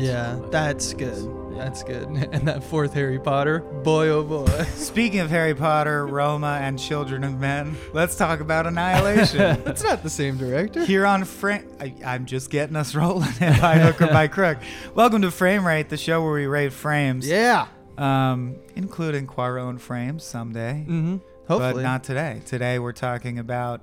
Yeah. Yeah, one of my that's good. Yeah. That's good. And that fourth Harry Potter, boy oh boy. Speaking of Harry Potter, Roma, and Children of Men, let's talk about Annihilation. it's not the same director. Here on Frame, I, I'm just getting us rolling by hook or by crook. Welcome to Frame Rate, the show where we rate frames, Yeah. um, including Cuarón frames someday, Mm-hmm. but Hopefully. not today. Today we're talking about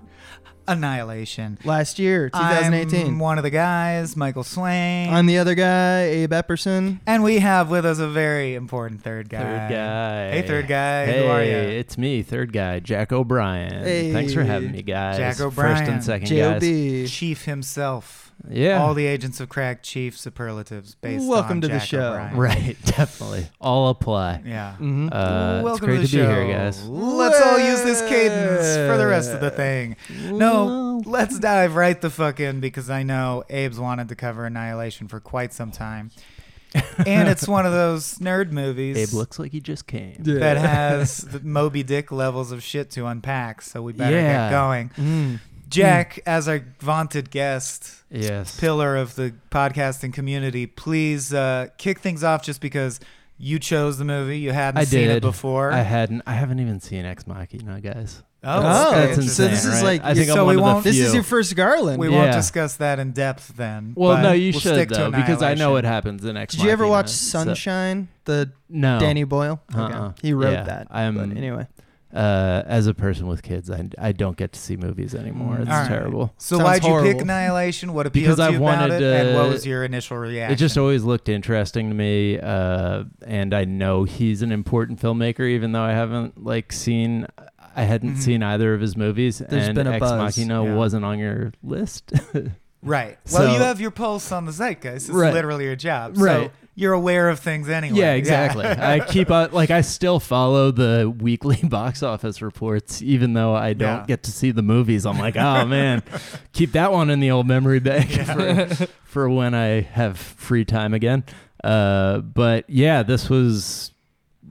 Annihilation. Last year, 2018. I'm one of the guys, Michael Swain, I'm the other guy, Abe Epperson. and we have with us a very important third guy. Third guy. Hey, third guy. Hey, Who are you? it's me, third guy, Jack O'Brien. Hey. Thanks for having me, guys. Jack O'Brien. First and second guys. Chief himself. Yeah. All the agents of Cracked chief superlatives based Welcome on to the Jack show. O'Brien. right, definitely. All apply. Yeah. Mm-hmm. Uh, Welcome it's great to, the to, be show. here, guys. Let's all use this cadence for the rest of the thing. No, let's dive right the fuck in because I know Abe's wanted to cover Annihilation for quite some time. and it's one of those nerd movies Abe looks like he just came. Yeah. that has the Moby Dick levels of shit to unpack, so we better Yeah. get going. Mm. Jack, as our vaunted guest, Yes. pillar of the podcasting community, please uh, kick things off just because you chose the movie. You hadn't I seen it before. I hadn't. I haven't even seen Ex Machina, guys. oh, Oh, okay, that's so this is right? like- I think so I'm we one of won't- This is your first Garland. We won't discuss that in depth then. Well, no, you we'll should stick to though, because I know what happens in Ex Did you ever Machina, watch so- Sunshine? The no. Danny Boyle? Uh-uh. He wrote Yeah, that. I'm- but anyway. Uh, as a person with kids, I, I don't get to see movies anymore. Mm. It's All right. terrible. So Sounds why'd you pick. Annihilation? What appealed Because to I you about wanted it, and what was your initial reaction? It just always looked interesting to me, uh, and I know he's an important filmmaker, even though I haven't like seen. I hadn't Mhm. seen either of his movies, There's and been a Ex buzz. Machina Yeah. wasn't on your list. right. Well, you have your pulse on the zeitgeist. It's Right. literally your job. Right. You're aware of things anyway. yeah, exactly. I keep up, like I still follow the weekly box office reports, even though I don't Yeah. get to see the movies. I'm like, oh man, keep that one in the old memory bank Yeah. for, for when I have free time again. Uh, but yeah, this was.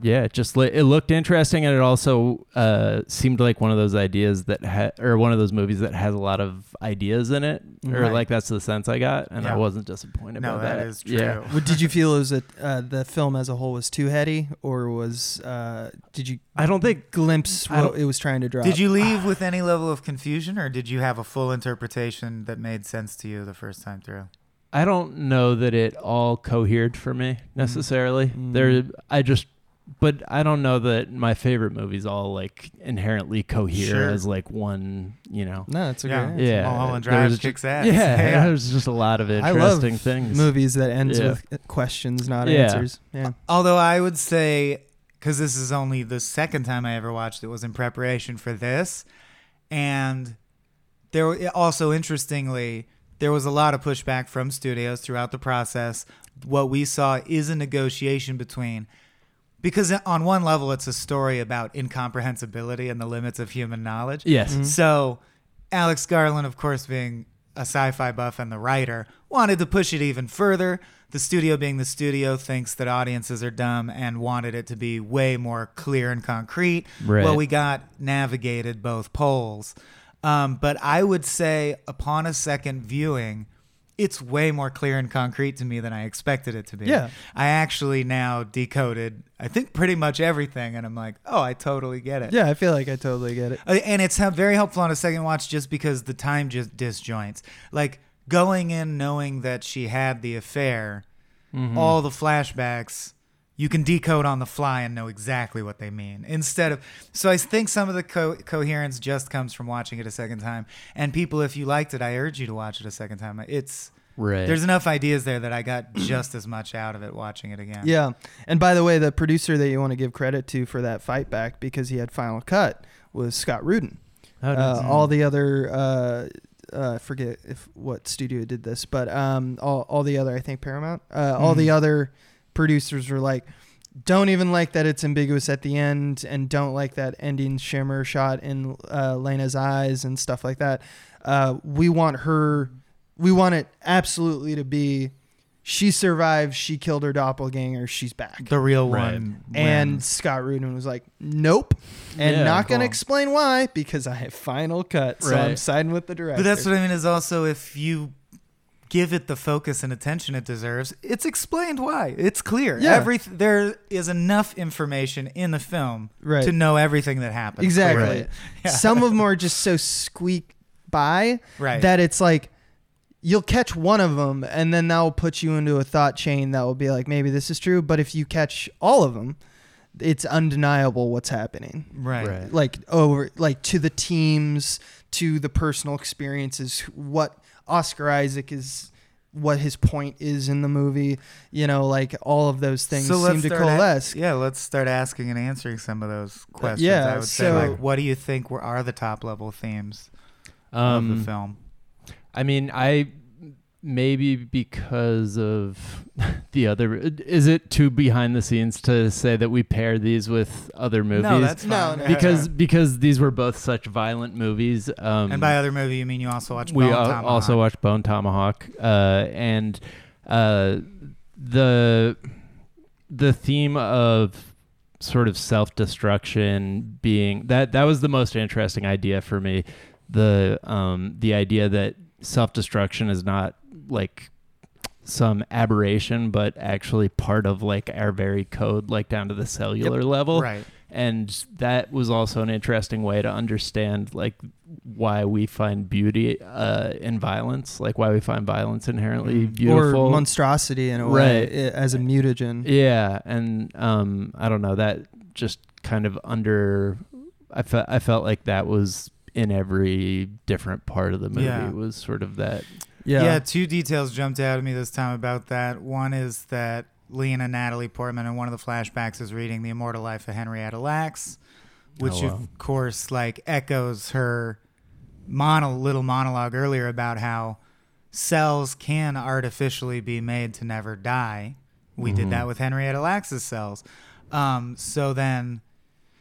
Yeah, it just li- it looked interesting, and it also uh, seemed like one of those ideas that ha- or one of those movies that has a lot of ideas in it, or Right. like that's the sense I got, and Yeah. I wasn't disappointed No, by that that. is true. Yeah. What did you feel it was a, uh, the film as a whole was too heady, or was uh, did you I don't think glimpse what it was trying to drop? Did you leave with any level of confusion, or did you have a full interpretation that made sense to you the first time through? I don't know that it all cohered for me necessarily. Mm. There, I just, but I don't know that my favorite movies all like inherently cohere Sure. as like one. You know, No, it's a Yeah. great. yeah. Mulholland there Drive was kicks ju- ass. Yeah, there's just a lot of I love interesting things. movies that ends Yeah. with questions, not Yeah. answers. Yeah. Although I would say, because this is only the second time I ever watched it, was in preparation for this, and there were- also interestingly there was a lot of pushback from studios throughout the process. What we saw is a negotiation between. Because on one level, it's a story about incomprehensibility and the limits of human knowledge. Yes. Mhm. So, Alex Garland, of course, being a sci fi buff and the writer, wanted to push it even further. The studio, being the studio, thinks that audiences are dumb and wanted it to be way more clear and concrete. Right. Well, we got navigated both poles. Um, but I would say, upon a second viewing, it's way more clear and concrete to me than I expected it to be. Yeah. I actually now decoded, I think, pretty much everything. And I'm like, oh, I totally get it. Yeah, I feel like I totally get it. Uh, and it's very helpful on a second watch just because the time just disjoints. Like going in knowing that she had the affair, Mhm. all the flashbacks you can decode on the fly and know exactly what they mean instead of so i think some of the co- coherence just comes from watching it a second time and people if you liked it i urge you to watch it a second time it's right. there's enough ideas there that i got just as much out of it watching it again Yeah. And by the way, the producer that you want to give credit to for that fight back because he had final cut was Scott Rudin. Oh, Uh, nice. all the other uh, uh, forget if what studio did this, but um, all all the other I think Paramount, uh, all the Mhm. other producers were like, don't even like that it's ambiguous at the end, and don't like that ending shimmer shot in uh, Lena's eyes and stuff like that. Uh, we want her, we want it absolutely to be, she survived, she killed her doppelganger, she's back. the real Right. one And wins. Scott Rudin was like, "Nope," and Yeah, not gonna cool. explain why because I have final cut, so I'm siding with the director. But that's what I mean is also if you give it the focus and attention it deserves, it's explained why. It's clear. Yeah. Every there is enough information in the film Right. to know everything that happens. Exactly. clearly. Yeah. Some of them are just so squeak by Right. that it's like you'll catch one of them and then that will put you into a thought chain that will be like maybe this is true, but if you catch all of them, it's undeniable what's happening. right. Right. Like over like to the teams, to the personal experiences, what Oscar Isaac is what his point is in the movie, you know, like all of those things So seem to start a- coalesce. yeah, let's start asking and answering some of those questions. yeah, I would say, so- like, what do you think were are the top level themes of Um, the film? I mean, I maybe because of the other. Is it too behind the scenes to say that we pair these with other movies? No, that's fine. no. because because these were both such violent movies. Um, and by other movie, you mean you also watched we Bone al- Tomahawk. also watched Bone Tomahawk, uh, and uh, the the theme of sort of self destruction being that that was the most interesting idea for me. The um, the idea that self destruction is not like some aberration, but actually part of like our very code, like down to the cellular level right. and that was also an interesting way to understand like why we find beauty uh, in violence like why we find violence inherently Mm. beautiful Or monstrosity in a way Right. as a mutagen. yeah and um i don't know that just kind of under i felt i felt like that was in every different part of the movie Yeah. It was sort of that Yeah. two details jumped out at me this time about that. One is that Lena Natalie Portman in one of the flashbacks is reading The Immortal Life of Henrietta Lacks, which Oh, wow. of course like echoes her mono- little monologue earlier about how cells can artificially be made to never die. We did Mhm. that with Henrietta Lacks's cells. Um, so then,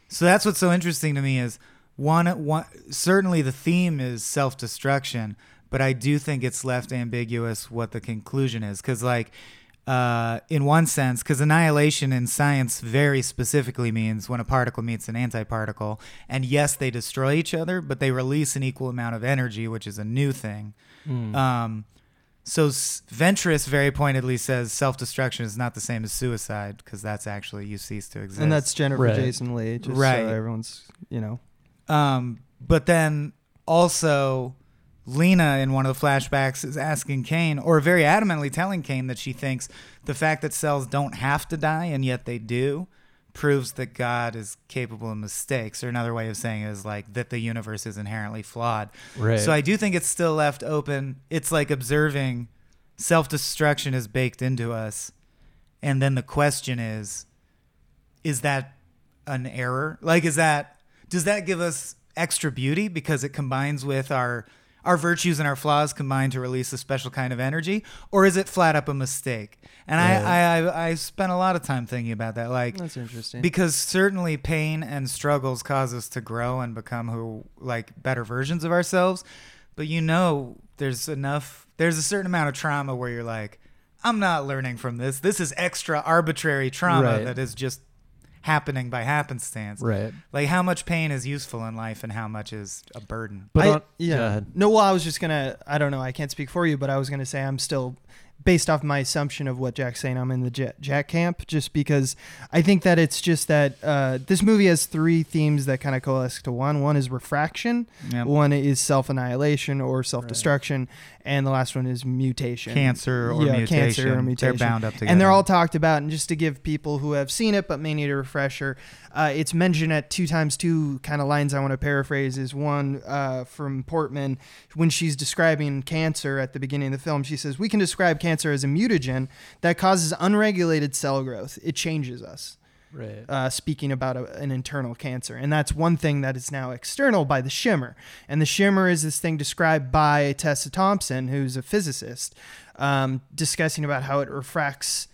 so that's what's so interesting to me is one, one certainly the theme is self destruction, but I do think it's left ambiguous what the conclusion is because like. Uh, in one sense, because annihilation in science very specifically means when a particle meets an antiparticle, and yes, they destroy each other, but they release an equal amount of energy, which is a new thing. Um, so S- Ventress very pointedly says self-destruction is not the same as suicide because that's actually you cease to exist. And that's Jennifer Right. Jason Lee, just Right. so everyone's, you know. Um, but then also, Lena in one of the flashbacks is asking Kane, or very adamantly telling Kane that she thinks the fact that cells don't have to die and yet they do proves that God is capable of mistakes. Or another way of saying it is like that the universe is inherently flawed. right So I do think it's still left open. It's like observing self destruction is baked into us. And then the question is is that an error? Like is that does that give us extra beauty because it combines with our our virtues and our flaws combine to release a special kind of energy or is it flat up a mistake? And Right. I, I I spent a lot of time thinking about that like That's interesting. because certainly pain and struggles cause us to grow and become who like better versions of ourselves but you know there's enough there's a certain amount of trauma where you're like i'm not learning from this this is extra arbitrary trauma Right. that is just happening by happenstance right like how much pain is useful in life and how much is a burden but I- on- yeah. No, well, I was just gonna. I don't know. I can't speak for you, but I was gonna say I'm still based off my assumption of what Jack's saying. I'm in the Jack, Jack camp, just because I think that it's just that uh, this movie has three themes that kind of coalesce to one. One is refraction. Yep. One is self annihilation or self destruction, and the last one is mutation. cancer or Yeah, mutation cancer or they're bound up together And they're all talked about. And just to give people who have seen it but may need a refresher, uh, it's mentioned at two times two kind of lines I want to paraphrase is one uh, from Portman when she's describing cancer at the beginning of the film. She says, We can describe cancer as a mutagen that causes unregulated cell growth. It changes us. right Uh, speaking about a, an internal cancer. And that's one thing that is now external by the shimmer. And the shimmer is this thing described by Tessa Thompson, who's a physicist, um, discussing about how it refracts.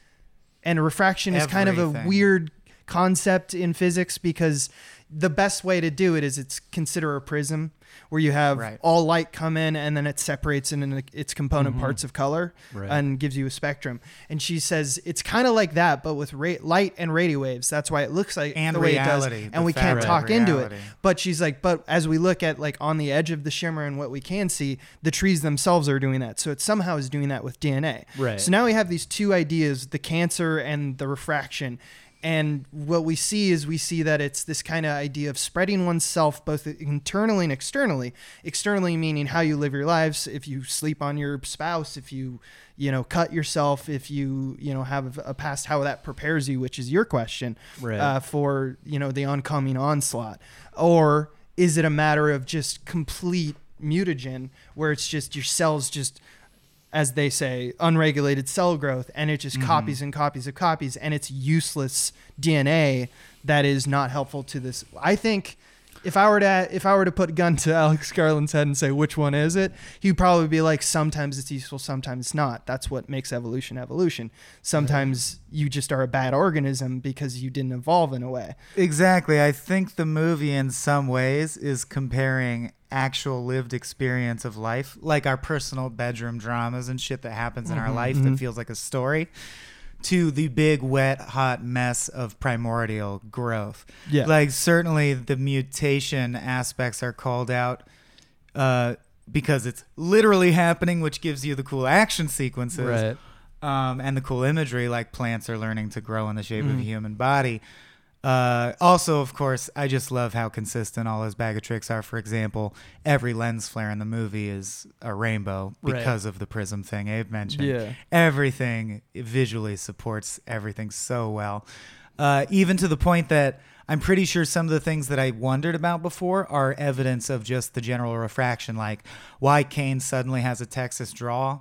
And refraction is kind of a weird concept in physics because the best way to do it is it's consider a prism where you have Right. all light come in and then it separates in its component Mhm. parts of color Right. and gives you a spectrum. And she says it's kind of like that, but with ra- light and radio waves. That's why it looks like And the way it does, and we can't talk into it. But she's like, but as we look at like on the edge of the shimmer and what we can see, the trees themselves are doing that. So it somehow is doing that with DNA. Right. So now we have these two ideas: the cancer and the refraction. And what we see is we see that it's this kind of idea of spreading oneself both internally and externally. Externally meaning how you live your lives, if you sleep on your spouse, if you, you know, cut yourself, if you, you know, have a past, how that prepares you, which is your question Right. uh, for, you know, the oncoming onslaught. Or is it a matter of just complete mutagen where it's just your cells just as they say, unregulated cell growth, and it just mm-hmm. copies and copies of copies, and it's useless DNA that is not helpful to this. I think if I were to if I were to put a gun to Alex Garland's head and say which one is it, he'd probably be like, sometimes it's useful, sometimes it's not. That's what makes evolution evolution. Sometimes you just are a bad organism because you didn't evolve in a way. Exactly. I think the movie, in some ways, is comparing actual lived experience of life, like our personal bedroom dramas and shit that happens in our Mhm, life mhm. that feels like a story, to the big, wet, hot mess of primordial growth. Yeah. Like, certainly the mutation aspects are called out. Uh, because it's literally happening, which gives you the cool action sequences right. um, and the cool imagery, like plants are learning to grow in the shape of a Mhm. human body. Uh, also, of course, I just love how consistent all those bag of tricks are. For example, every lens flare in the movie is a rainbow Right. because of the prism thing Abe mentioned. Yeah. Everything visually supports everything so well, uh, even to the point that I'm pretty sure some of the things that I wondered about before are evidence of just the general refraction, like why Kane suddenly has a Texas draw.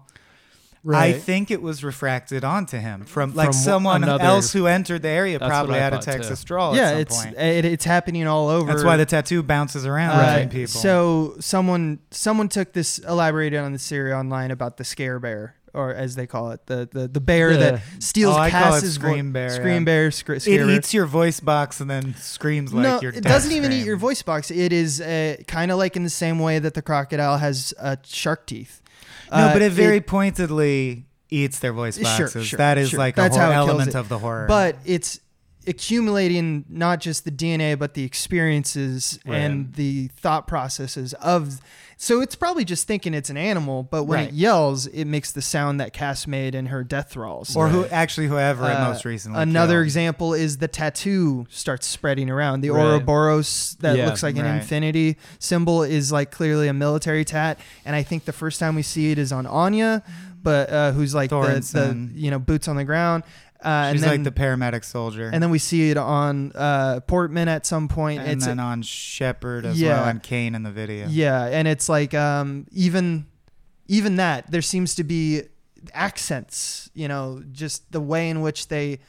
I think it was refracted onto him from like From someone another- else who entered the area probably I had a too. Texas draw yeah, at some it's point. it, it's happening all over. That's why the tattoo bounces around Uh, between people. So someone someone took this elaborated on the theory online about the scare bear, or as they call it, the the, the bear The- that steals Oh, I call it Cass's scream bear, Scream yeah. bear. It bear. eats your voice box and then screams like no, your it doesn't even eat your voice box. It is uh, kind of like in the same way that the crocodile has uh, shark teeth. No, Uh, but it very pointedly eats their voice boxes. sure, that is sure. like That's a it kills element it. of the horror. but it's accumulating not just the DNA but the experiences Right. and the thought processes of so it's probably just thinking it's an animal but when Right. it yells it makes the sound that Cass made in her death thralls or who actually whoever it Uh, most recently another killed. example is the tattoo starts spreading around the Right. Ouroboros that Yeah, looks like an right. infinity symbol is like clearly a military tat and I think the first time we see it is on Anya but uh, who's like the, the you know boots on the ground uh, and She's then, like the paramedic soldier. and then we see it on uh, Portman at some point. and it's then on Shepard as Yeah. well and Kane in the video. yeah, and it's like um, even even that there seems to be accents. You know, just the way in which they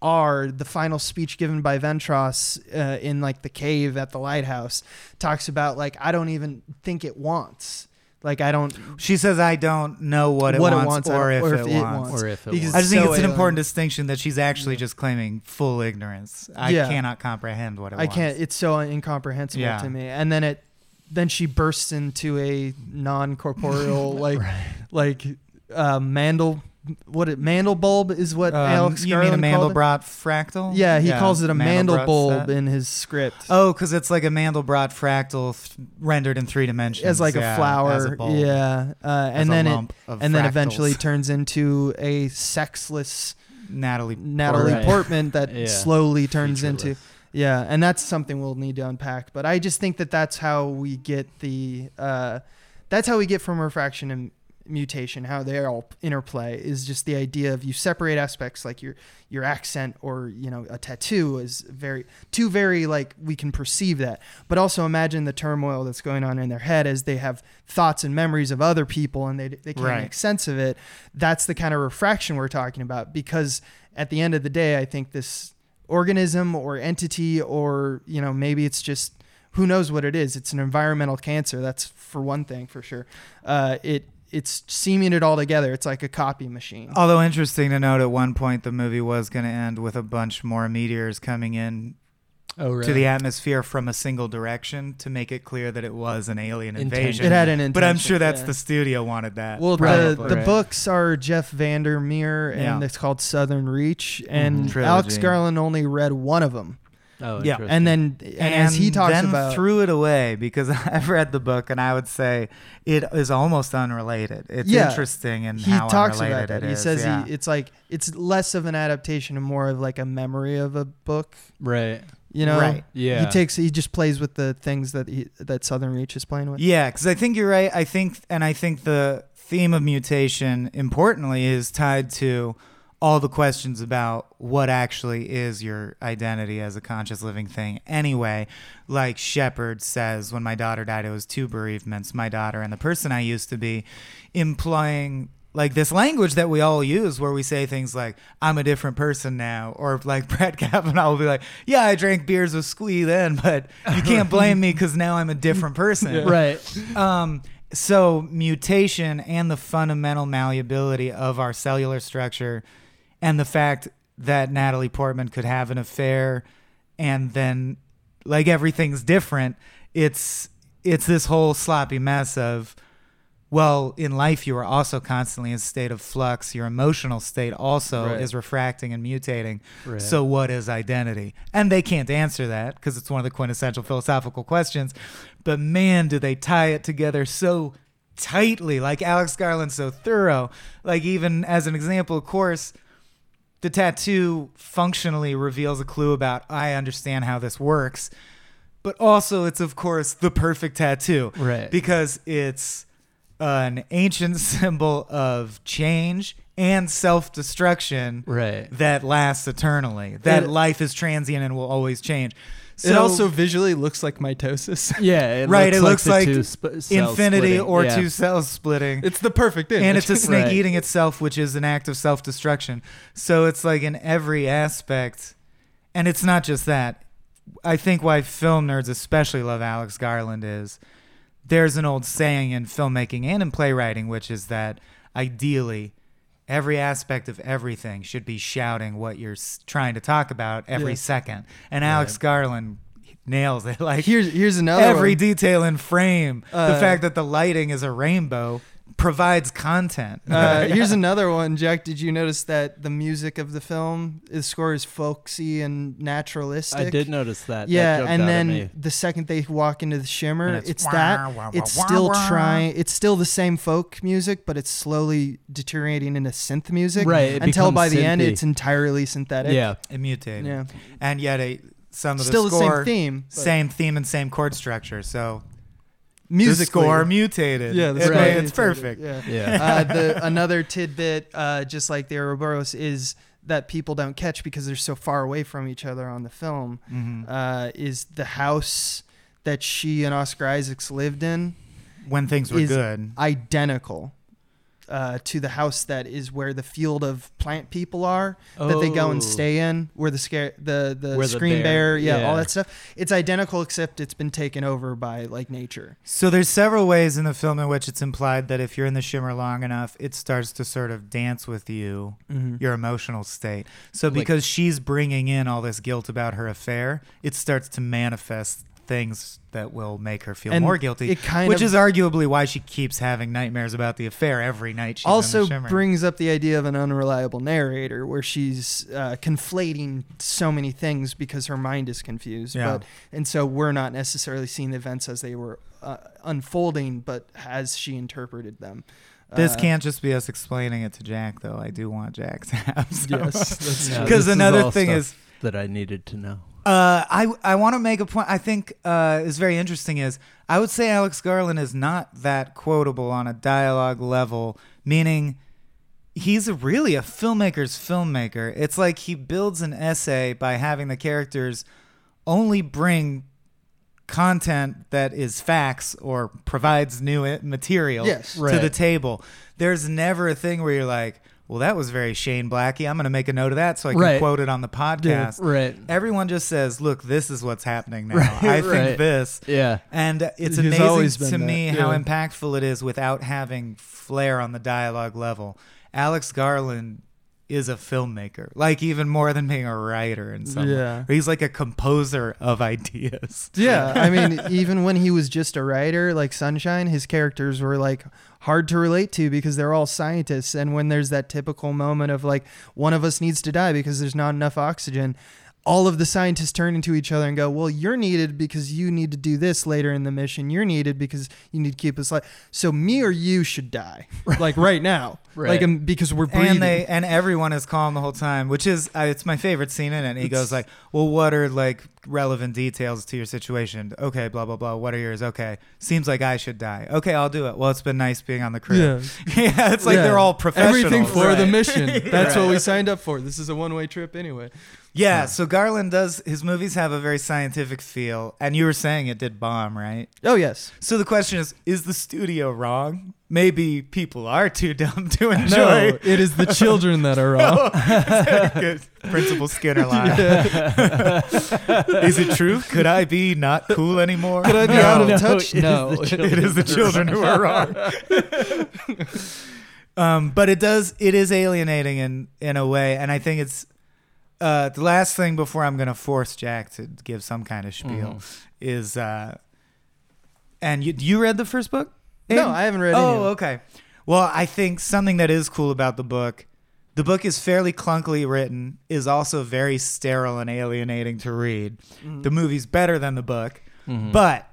are. The final speech given by Ventress uh, in like the cave at the lighthouse talks about like I don't even think it wants. Like I don't. She says, "I don't know what it What it wants, wants, I or, if, or it, if it wants." wants. Or if it Because was. I just think so it's an important distinction that she's actually just claiming full ignorance. I Yeah. cannot comprehend what it wants. I wants. can't. It's so incomprehensible Yeah. to me. And then it, then she bursts into a non-corporeal like, like, uh, mandel. What it mandel bulb is what Um, Alex you mean a Garland called it? Mandelbrot fractal? Yeah, he calls it a mandel Mandelbrot bulb in his script Oh, because it's like a Mandelbrot fractal th- rendered in three dimensions. as like yeah, a flower. a yeah, uh, and then it and then eventually turns into a sexless Natalie Natalie Right. Portman that Yeah. slowly turns into Yeah, and that's something we'll need to unpack. But I just think that that's how we get the uh, that's how we get from refraction and mutation. How they all interplay is just the idea of you separate aspects like your your accent or you know a tattoo is very two very like we can perceive that. But also imagine the turmoil that's going on in their head as they have thoughts and memories of other people and they they can't Right. make sense of it. That's the kind of refraction we're talking about because at the end of the day, I think this organism or entity or you know maybe it's just who knows what it is it's an environmental cancer that's for one thing for sure uh, it it's seaming it all together it's like a copy machine Although interesting to note, at one point the movie was going to end with a bunch more meteors coming in Oh, to the atmosphere from a single direction to make it clear that it was an alien invasion. It had an intention. but I'm sure that's yeah. the studio wanted that. Well, the, Probably. the Right. books are Jeff Vandermeer, and Yeah. it's called Southern Reach. And Mhm. Alex Garland only read one of them, Oh, Yeah, and then and, as he talks then about, threw it away because I've read the book and I would say it is almost unrelated. It's Yeah. interesting and he how talks unrelated about that. it He is, says yeah. he, it's like it's less of an adaptation and more of like a memory of a book. right. You know, Right. Yeah. He takes he just plays with the things that he that Southern Reach is playing with. Yeah, because I think you're right. I think, and I think the theme of mutation, importantly, is tied to all the questions about what actually is your identity as a conscious living thing. Anyway, like Shepard says, when my daughter died, it was two bereavements my daughter and the person I used to be, implying like this language that we all use where we say things like i'm a different person now or like brett kavanaugh will be like yeah i drank beers with Squi then but you can't blame me because now i'm a different person Right. um, so mutation and the fundamental malleability of our cellular structure, and the fact that Natalie Portman could have an affair, and then like everything's different. It's it's this whole sloppy mess of. Well, in life, you are also constantly in a state of flux. Your emotional state also Right. is refracting and mutating. Right. So, what is identity? And they can't answer that because it's one of the quintessential philosophical questions. But man, do they tie it together so tightly, like Alex Garland's so thorough. Like, even as an example, of course, the tattoo functionally reveals a clue about I understand how this works. But also, it's of course the perfect tattoo Right. because it's an ancient symbol of change and self-destruction Right. that lasts eternally. That It- life is transient and will always change. It also visually looks like mitosis. Yeah. It Right, it looks like sp- infinity splitting. or Yeah. two cells splitting. it's the perfect image. and it's a snake Right. eating itself, which is an act of self-destruction. So it's like in every aspect, and it's not just that. I think why film nerds especially love Alex Garland is there's an old saying in filmmaking and in playwriting, which is that ideally every aspect of everything should be shouting what you're s- trying to talk about every Yeah. second. And Alex Garland nails it. Like here's here's another every one. detail in frame, the Uh, fact that the lighting is a rainbow provides content. Uh, here's another one, Jack. Did you notice that the music of the film, the score is folksy and naturalistic? I did notice that. That Yeah, jumped and then the second they walk into the shimmer, And it's, it's wah, that. wah, it's wah, still wah. trying. It's still the same folk music, but it's slowly deteriorating into synth music. Right, Until by the end, it's entirely synthetic. yeah. it mutated. Yeah. And yet a, some of the Still the the same theme. same theme and same chord structure. So Musically. the score mutated. Yeah, the It- score Right. it's mutated, perfect. Yeah. Yeah. uh, the another tidbit, uh, just like the Ouroboros, is that people don't catch because they're so far away from each other on the film. Mhm. Uh, is the house that she and Oscar Isaacs lived in when things were is good. identical uh, to the house that is where the field of plant people are that they go and Oh. stay in, where the scare the the Where the screen bear- bear, yeah, yeah. all that stuff. It's identical except it's been taken over by like nature. So there's several ways in the film in which it's implied that if you're in the shimmer long enough, it starts to sort of dance with you, Mm-hmm. your emotional state. So Like- because she's bringing in all this guilt about her affair, it starts to manifest things that will make her feel And more guilty. it kind which of- is arguably why she keeps having nightmares about the affair every night. She's in also the brings up the idea of an unreliable narrator where she's uh, conflating so many things because her mind is confused Yeah. but and so we're not necessarily seeing the events as they were uh, unfolding but as she interpreted them This Uh, can't just be us explaining it to Jack, though. I do want Jack to have some. yes that's No, true. Because this is another all thing is, that I needed to know. Uh, I I want to make a point. I think uh, is very interesting. Is I would say Alex Garland is not that quotable on a dialogue level, meaning he's a, really a filmmaker's filmmaker. It's like he builds an essay by having the characters only bring content that is facts or provides new material Yes. to the table. There's never a thing where you're like, well, that was very Shane Blackie. I'm going to make a note of that so I can Right. quote it on the podcast. Right. Everyone just says, "Look, this is what's happening now. Right, I think right. this." Yeah. And it's He's amazing to me that, how impactful it is without having flair on the dialogue level. Alex Garland is a filmmaker, like even more than being a writer in some way. Yeah. He's like a composer of ideas. Yeah, I mean, even when he was just a writer, like Sunshine, his characters were like hard to relate to because they're all scientists. And when there's that typical moment of like one of us needs to die because there's not enough oxygen, all of the scientists turn into each other and go, "Well, you're needed because you need to do this later in the mission. You're needed because you need to keep us alive. So me or you should die, like right now, Right. like um, because we're breathing." And they and everyone is calm the whole time, which is uh, it's my favorite scene in it. He goes like, "Well, what are like relevant details to your situation? Okay, blah blah blah. What are yours? Okay, seems like I should die. Okay, I'll do it. Well, it's been nice being on the crew. Yeah. Yeah, it's like Yeah. they're all professional. Everything for the mission. That's what we signed up for. This is a one way trip anyway. Yeah, so Garland does his movies have a very scientific feel, and you were saying it did bomb, right? Oh yes. So the question is: Is the studio wrong? Maybe people are too dumb to enjoy. No, it is the children that are wrong. Good. Principal Skinner line. is it true? Could I be not cool anymore? Could I be No. out of No, touch? it is No. the it is the children who are wrong. um, but it does it is alienating in in a way, and I think it's uh, the last thing before I'm gonna force Jack to give some kind of spiel is uh, and you you read the first book? No, I haven't read any. Oh, of okay. Well, I think something that is cool about the book, the book is fairly clunkily written, is also very sterile and alienating to read. Mm-hmm. The movie's better than the book, Mhm. but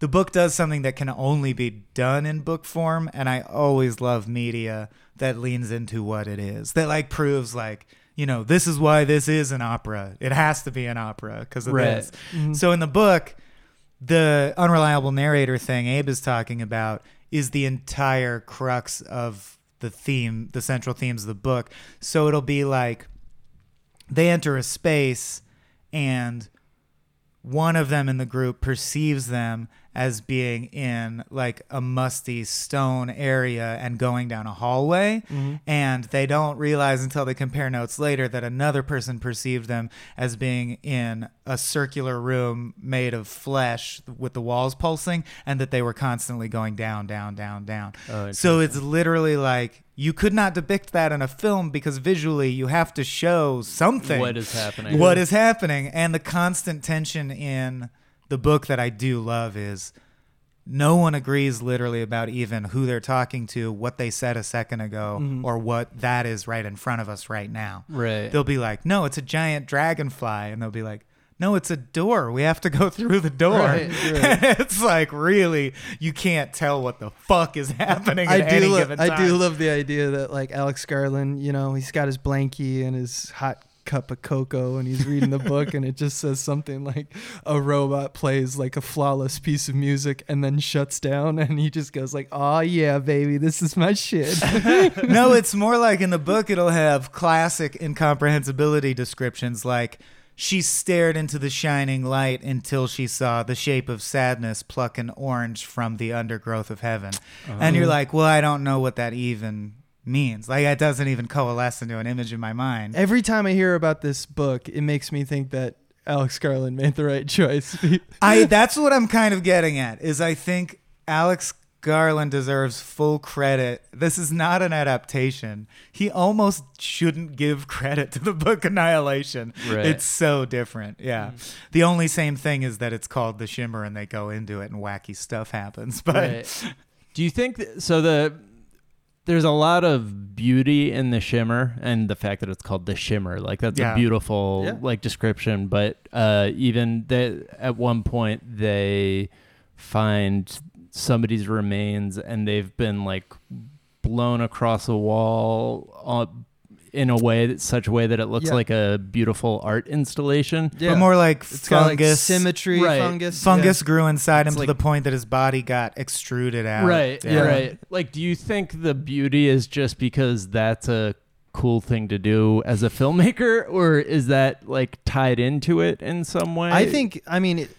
the book does something that can only be done in book form, and I always love media that leans into what it is. That like proves like, you know, this is why this is an opera. It has to be an opera because of Right. this. Mhm. So in the book, the unreliable narrator thing Abe is talking about is the entire crux of the theme, the central themes of the book. So it'll be like they enter a space and one of them in the group perceives them as being in like a musty stone area and going down a hallway. Mhm. and they don't realize until they compare notes later that another person perceived them as being in a circular room made of flesh with the walls pulsing and that they were constantly going down down down down. Oh, so it's literally like you could not depict that in a film because visually you have to show something. What is happening? what is happening. And the constant tension in the book that I do love is no one agrees literally about even who they're talking to, what they said a second ago, Mhm. or what that is right in front of us right now. Right. They'll be like, "No, it's a giant dragonfly," and they'll be like, "No, it's a door. We have to go through the door." Right, right. it's like really, you can't tell what the fuck is happening I do. Lo- given I do love the idea that like Alex Garland, you know, he's got his blankie and his hot cup of cocoa, and he's reading the book, and it just says something like a robot plays like a flawless piece of music, and then shuts down, and he just goes like, "Oh yeah, baby, this is my shit." no, it's more like in the book, it'll have classic incomprehensibility descriptions like she stared into the shining light until she saw the shape of sadness pluck an orange from the undergrowth of heaven. And you're oh. like, well, I don't know what that even means. Like, it doesn't even coalesce into an image in my mind. Every time I hear about this book, it makes me think that Alex Garland made the right choice. I that's what I'm kind of getting at is I think Alex Garland deserves full credit. This is not an adaptation. He almost shouldn't give credit to the book Annihilation. Right. It's so different. Yeah. Mm-hmm. The only same thing is that it's called The Shimmer and they go into it and wacky stuff happens. But Right. Do you think th- so? The there's a lot of beauty in the shimmer, and the fact that it's called the shimmer, like that's Yeah. a beautiful Yeah. like description. But uh, even that at one point they find somebody's remains, and they've been like blown across a wall. Uh, in a way that such a way that it looks Yeah. like a beautiful art installation. but more like it's got like fungus. symmetry, Right. fungus, fungus grew inside him It's to like- the point that his body got extruded out. Right. Yeah. Right. Like, do you think the beauty is just because that's a cool thing to do as a filmmaker, or is that like tied into it in some way? I think. I mean, it,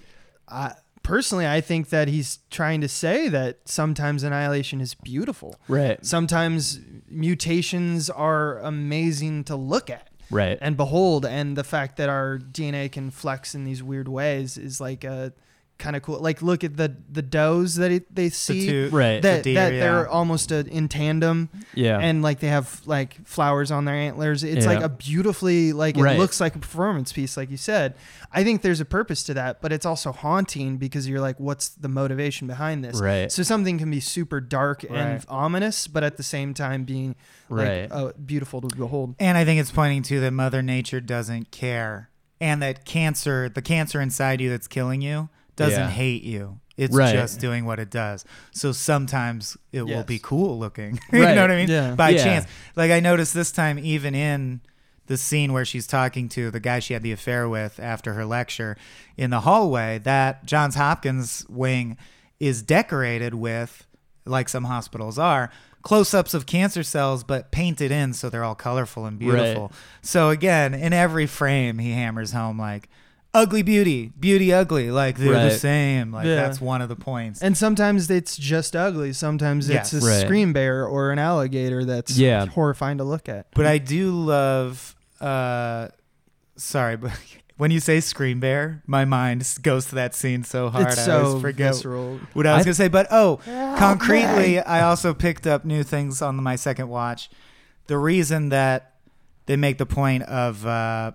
I, personally, I think that he's trying to say that sometimes annihilation is beautiful. Right. Sometimes mutations are amazing to look at Right. and behold, and the fact that our DNA can flex in these weird ways is like a kind of cool. Like look at the the does that it, they The see two- Right. that deer, that yeah. they're almost uh in tandem yeah. and like they have like flowers on their antlers. It's Yeah. like a beautifully like it Right. looks like a performance piece, like you said. I think there's a purpose to that, but it's also haunting because you're like, what's the motivation behind this? right. So something can be super dark and Right. ominous, but at the same time being like Right. uh, beautiful to behold. And I think it's pointing to that Mother Nature doesn't care, and that cancer, the cancer inside you that's killing you, doesn't Yeah. hate you. It's Right. just doing what it does. So sometimes it will be cool looking. you Right. know what I mean? Yeah. By Yeah. chance. Like I noticed this time, even in the scene where she's talking to the guy she had the affair with after her lecture in the hallway, that Johns Hopkins wing is decorated with, like some hospitals are, close ups of cancer cells, but painted in so they're all colorful and beautiful. So again, in every frame, he hammers home like, ugly beauty, beauty ugly, like they're the same. Like Yeah. that's one of the points. And sometimes it's just ugly. Sometimes Yes. it's a Right. scream bear or an alligator that's Yeah. horrifying to look at. But I do love. uh Sorry, but when you say Scream Bear, my mind s- goes to that scene so hard. it's I so always forget visceral. what I was I- gonna say. But oh, concretely, I also picked up new things on my second watch. The reason that they make the point of uh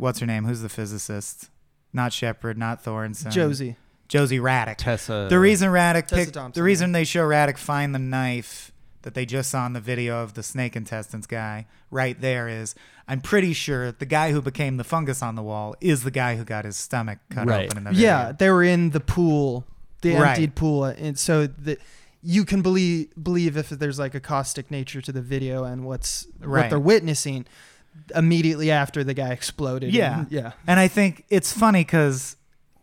what's her name? Who's the physicist? Not Shepard, not Thorensen. Josie. Josie Radek. Tessa. The reason Radek Tessa picked Thompson, the reason they show Radek find the knife that they just saw in the video of the snake intestines guy right there is I'm pretty sure the guy who became the fungus on the wall is the guy who got his stomach cut Right. open in the video. Yeah, they were in the pool, the Right. emptied pool, uh, and so the you can believe believe if there's like a caustic nature to the video and what's what they're witnessing immediately after the guy exploded. Yeah. and- yeah. And I think it's funny because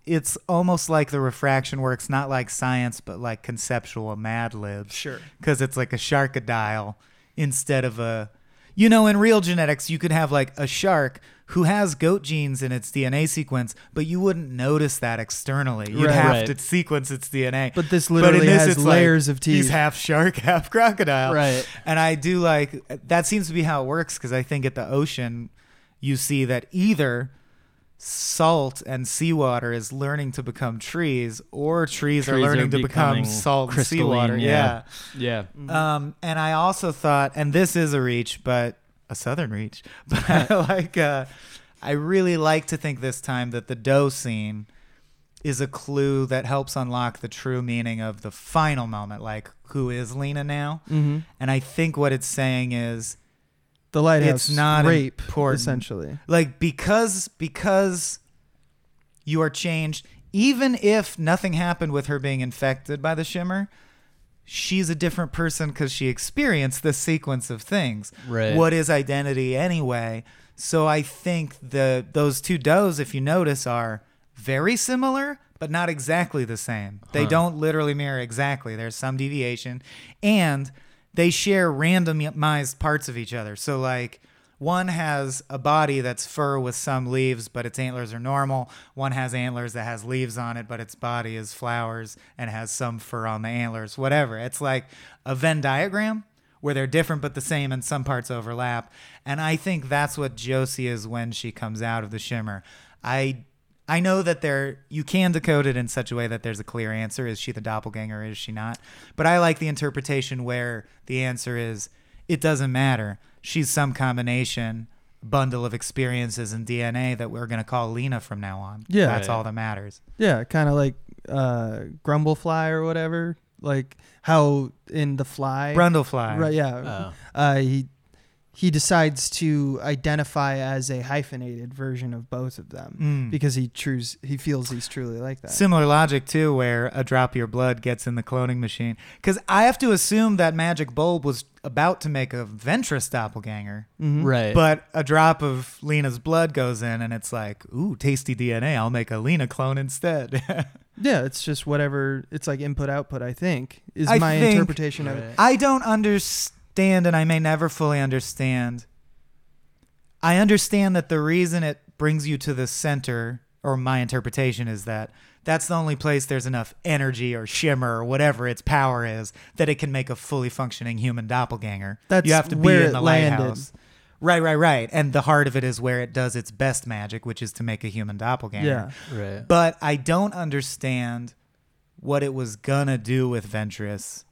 it's almost like the refraction works not like science but like conceptual Mad Libs. Sure. because it's like a sharkadile instead of a you know in real genetics you could have like a shark who has goat genes in its dna sequence but you wouldn't notice that externally you'd Right. have Right. to sequence its dna But this But in literally this, has it's like, layers of teeth. he's half shark half crocodile Right. and i do like that seems to be how it works because i think at the ocean you see that either salt and seawater is learning to become trees or trees, are Trees are learning to become salt and seawater yeah. yeah Yeah. um, and I also thought, and this is a reach, but a southern reach, but I like, uh, I really like to think this time that the dough scene is a clue that helps unlock the true meaning of the final moment. Like, who is Lena now? hmm And I think what it's saying is, The lighthouse It's not rape, important. essentially. like, because because you are changed, even if nothing happened with her being infected by the shimmer. She's a different person because she experienced this sequence of things. Right. what is identity anyway. So I think the those two does, if you notice, are very similar, but not exactly the same. They Huh. don't literally mirror exactly. There's some deviation, and they share randomized parts of each other. So like. One has a body that's fur with some leaves, but its antlers are normal. One has antlers that has leaves on it, but its body is flowers and has some fur on the antlers. Whatever. It's like a Venn diagram where they're different but the same and some parts overlap. And I think that's what Josie is when she comes out of the shimmer. I I know that there you can decode it in such a way that there's a clear answer. Is she the doppelganger or is she not? But I like the interpretation where the answer is it doesn't matter. She's some combination bundle of experiences and DNA that we're going to call Lena from now on. Yeah. That's Right. all that matters. Yeah, kind of like uh, Grumblefly or whatever. Like how in the fly, Brundlefly. right? Yeah, Oh. uh, he he decides to identify as a hyphenated version of both of them Mm. because he trues he feels he's truly like that. Similar logic too, where a drop of your blood gets in the cloning machine. Because I have to assume that magic bulb was about to make a Ventress doppelganger, Mhm. Right. but a drop of Lena's blood goes in, and it's like, ooh, tasty DNA. I'll make a Lena clone instead. Yeah, it's just whatever. It's like input output. I think is I my think- interpretation of it. I don't understand, and I may never fully understand. I understand that the reason it brings you to the center, or my interpretation is that that's the only place there's enough energy or shimmer or whatever its power is that it can make a fully functioning human doppelganger. That's you have to where be in the landed. lighthouse. Right, right, right. And the heart of it is where it does its best magic, which is to make a human doppelganger. Yeah. Right. But I don't understand what it was gonna do with Ventress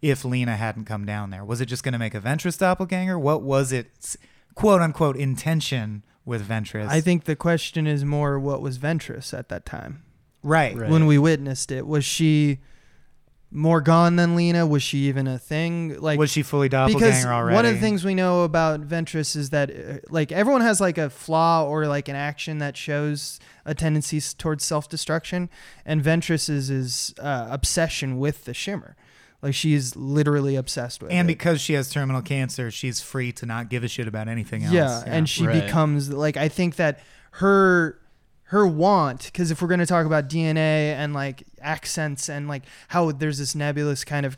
if Lena hadn't come down there. Was it just gonna make a Ventress doppelganger? What was its quote unquote intention with Ventress? I think the question is more what was Ventress at that time right. Right. when we witnessed it. Was she more gone than Lena? Was she even a thing? Like was she fully doppelganger because already? one of the things we know about Ventress is that uh, like everyone has like a flaw or like an action that shows a tendency towards self-destruction, and Ventress's is uh, obsession with the shimmer. Like she's literally obsessed with and it. because she has terminal cancer, she's free to not give a shit about anything else. yeah, and she Right. becomes like I think that her her want because if we're going to talk about DNA and like accents and like how there's this nebulous kind of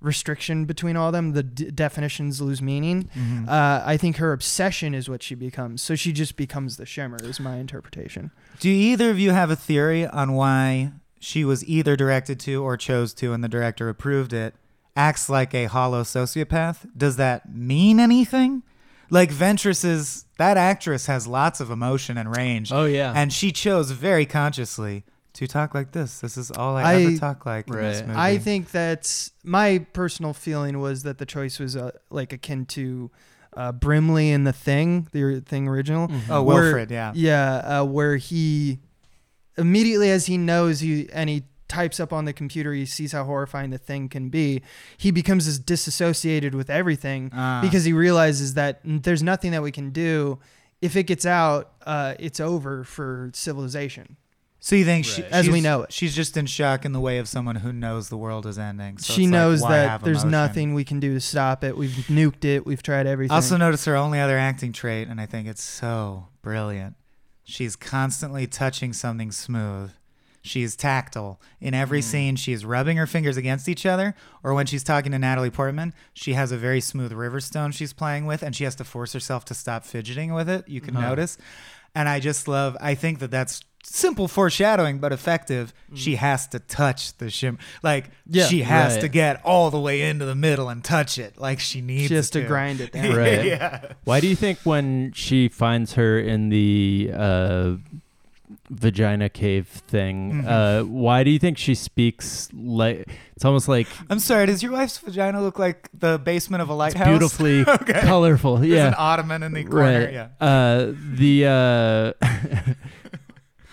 restriction between all of them, the d- definitions lose meaning. Mhm. Uh, I think her obsession is what she becomes. So she just becomes the shimmer, is my interpretation. Do either of you have a theory on why she was either directed to or chose to, and the director approved it, acts like a hollow sociopath? Does that mean anything? Like Ventress's, that actress has lots of emotion and range, Oh yeah. and she chose very consciously to talk like this. This is all I, I- ever talk like in this movie. I think that's my personal feeling was that the choice was uh, like akin to uh, Brimley in the Thing, the Thing original. Mhm. Oh, where- Wilford, yeah. Yeah, uh, where he immediately as he knows he and he types up on the computer, he sees how horrifying the thing can be. He becomes as disassociated with everything Ah. because he realizes that there's nothing that we can do. If it gets out, uh, it's over for civilization. So you think she, As we know it. she's just in shock in the way of someone who knows the world is ending. So she it's like, knows that there's emotion? nothing we can do to stop it. We've nuked it. We've tried everything. Also, notice her only other acting trait, and I think it's so brilliant. She's constantly touching something smooth. She's tactile. In every hmm. scene, she's rubbing her fingers against each other, or when she's talking to Natalie Portman, she has a very smooth Riverstone she's playing with, and she has to force herself to stop fidgeting with it. You can Huh. notice. And I just love, I think that that's simple foreshadowing, but effective. She has to touch the shim. Like, Yeah. she has Right. to get all the way into the middle and touch it. Like, she needs she has to to grind it down. Right. yeah. Why do you think when she finds her in the uh, vagina cave thing, Mhm. uh, why do you think she speaks like it's almost like I'm sorry. Does your wife's vagina look like the basement of a it's lighthouse? beautifully Okay. colorful? There's yeah, an ottoman in the corner. right. Yeah. Uh, the uh,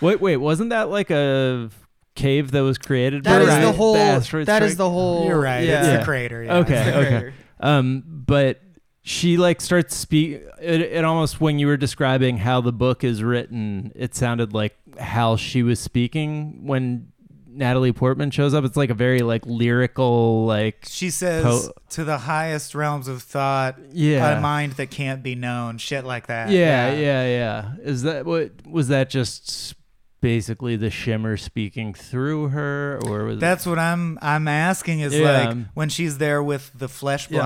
wait, wait, wasn't that like a cave that was created? That by is Right. the whole. asteroid That is strike? the whole. You're right. Yeah. It's Yeah. the crater. Yeah. Okay, the okay. crater. Um, but she like starts speak. It, it almost when you were describing how the book is written, it sounded like how she was speaking when Natalie Portman shows up. It's like a very like lyrical, like She says Po- to the highest realms of thought, yeah, a mind that can't be known, shit like that. yeah, yeah, yeah. Is that what was that? Just basically the shimmer speaking through her, or was That's what I'm I'm asking is Yeah. like when she's there with the flesh Yeah.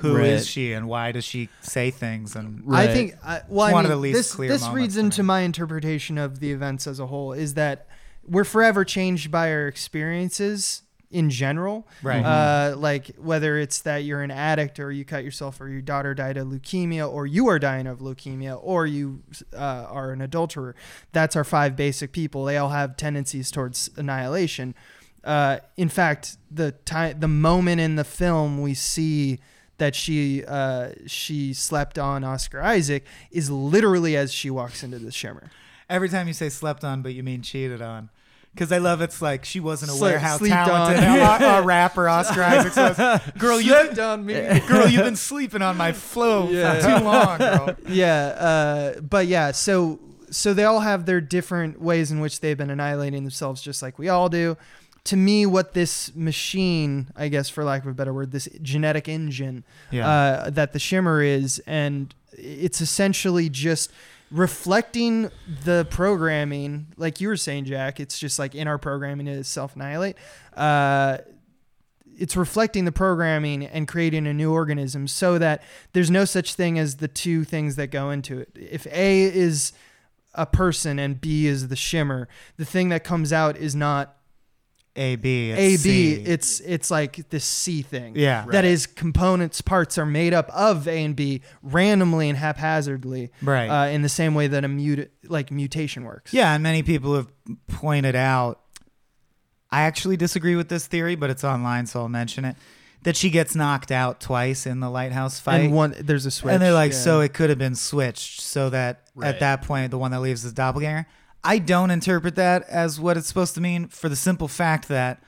Blindfold, who is Right. she and why does she say things and Right. I think. I, well, It's I one of mean, the least this clear this reads into my interpretation of the events as a whole. Is that we're forever changed by our experiences in general. right. Uh, like whether it's that you're an addict or you cut yourself or your daughter died of leukemia or you are dying of leukemia or you uh, are an adulterer. That's our five basic people. They all have tendencies towards annihilation. Uh, in fact, the time, the moment in the film we see that she uh, she slept on Oscar Isaac is literally as she walks into the shimmer. Every time you say slept on, but you mean cheated on. Because I love it's like she wasn't aware how talented a, a rapper Oscar Isaac was. Girl, you Slept on me. girl, you've been sleeping on my flow Yeah. for too long, girl. yeah uh, but yeah so so they all have their different ways in which they've been annihilating themselves just like we all do to me what this machine i guess for lack of a better word this genetic engine uh, that the shimmer is and it's essentially just reflecting the programming. Like you were saying jack it's just like in our programming to self-annihilate. Uh, it's reflecting the programming and creating a new organism so that there's no such thing as the two things that go into it. If A is a person and B is the shimmer, the thing that comes out is not A B. A it's B. C. It's it's like this C thing. yeah. That is components parts are made up of A and B randomly and haphazardly, Right. uh, in the same way that a mut like mutation works. Yeah, and many people have pointed out. I actually disagree with this theory, but it's online, so I'll mention it. That she gets knocked out twice in the lighthouse fight, and one there's a switch. and they're like, yeah. so it could have been switched, so that Right. at that point, the one that leaves is doppelganger. I don't interpret that as what it's supposed to mean, for the simple fact that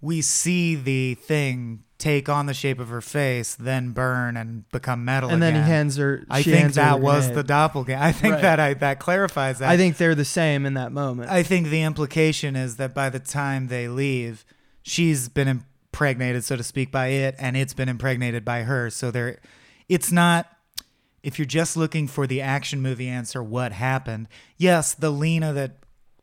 we see the thing take on the shape of her face, then burn and become metal. and then he hands her. I think that was grenade. the doppelganger. I think Right. that I, that clarifies that. I think they're the same in that moment. I think the implication is that by the time they leave, she's been impregnated, so to speak, by it, and it's been impregnated by her. So there, it's not. If you're just looking for the action movie answer, what happened? Yes, the Lena that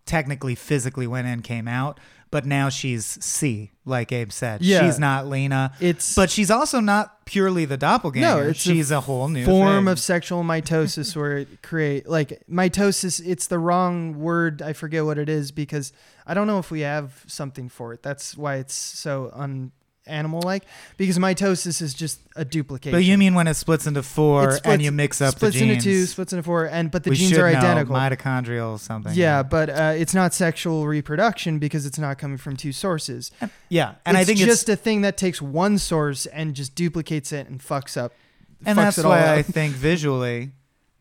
technically physically went in came out, but now she's C, like Abe said. Yeah. she's not Lena, it's but she's also not purely the doppelganger. No, it's a she's a, whole new form thing. of sexual mitosis where it create like mitosis it's the wrong word i forget what it is because i don't know if we have something for it that's why it's so un animal like because mitosis is just a duplication. But you mean when it splits into four It and you mix up splits the genes? into two splits into four and but the we genes should are know. identical. Mitochondrial something. yeah but uh, it's not sexual reproduction because it's not coming from two sources. Yeah, and it's I think it's just it's a thing that takes one source and just duplicates it and fucks up and fucks that's it all why I think visually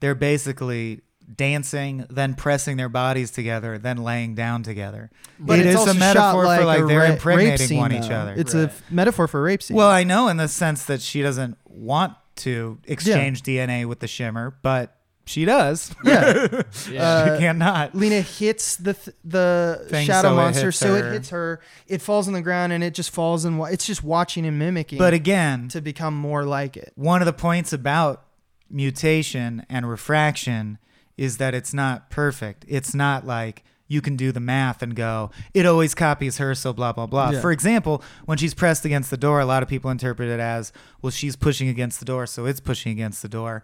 they're basically dancing, then pressing their bodies together, then laying down together. But it it's is also a shot metaphor like for like a they're ra- impregnating scene, one though. each other. It's a Right. f- metaphor for rape scene. well, I know in the sense that she doesn't want to exchange DNA with the shimmer, but she does. yeah. Yeah. Uh, she cannot. Lena hits the th- the Thing, shadow so monster, hits so it hits her. It falls on the ground, and it just falls and wa- it's just watching and mimicking, But again, to become more like it. one of the points about mutation and refraction is that it's not perfect. It's not like you can do the math and go, it always copies her, so blah, blah, blah. Yeah. For example, when she's pressed against the door, a lot of people interpret it as, well, she's pushing against the door, so it's pushing against the door.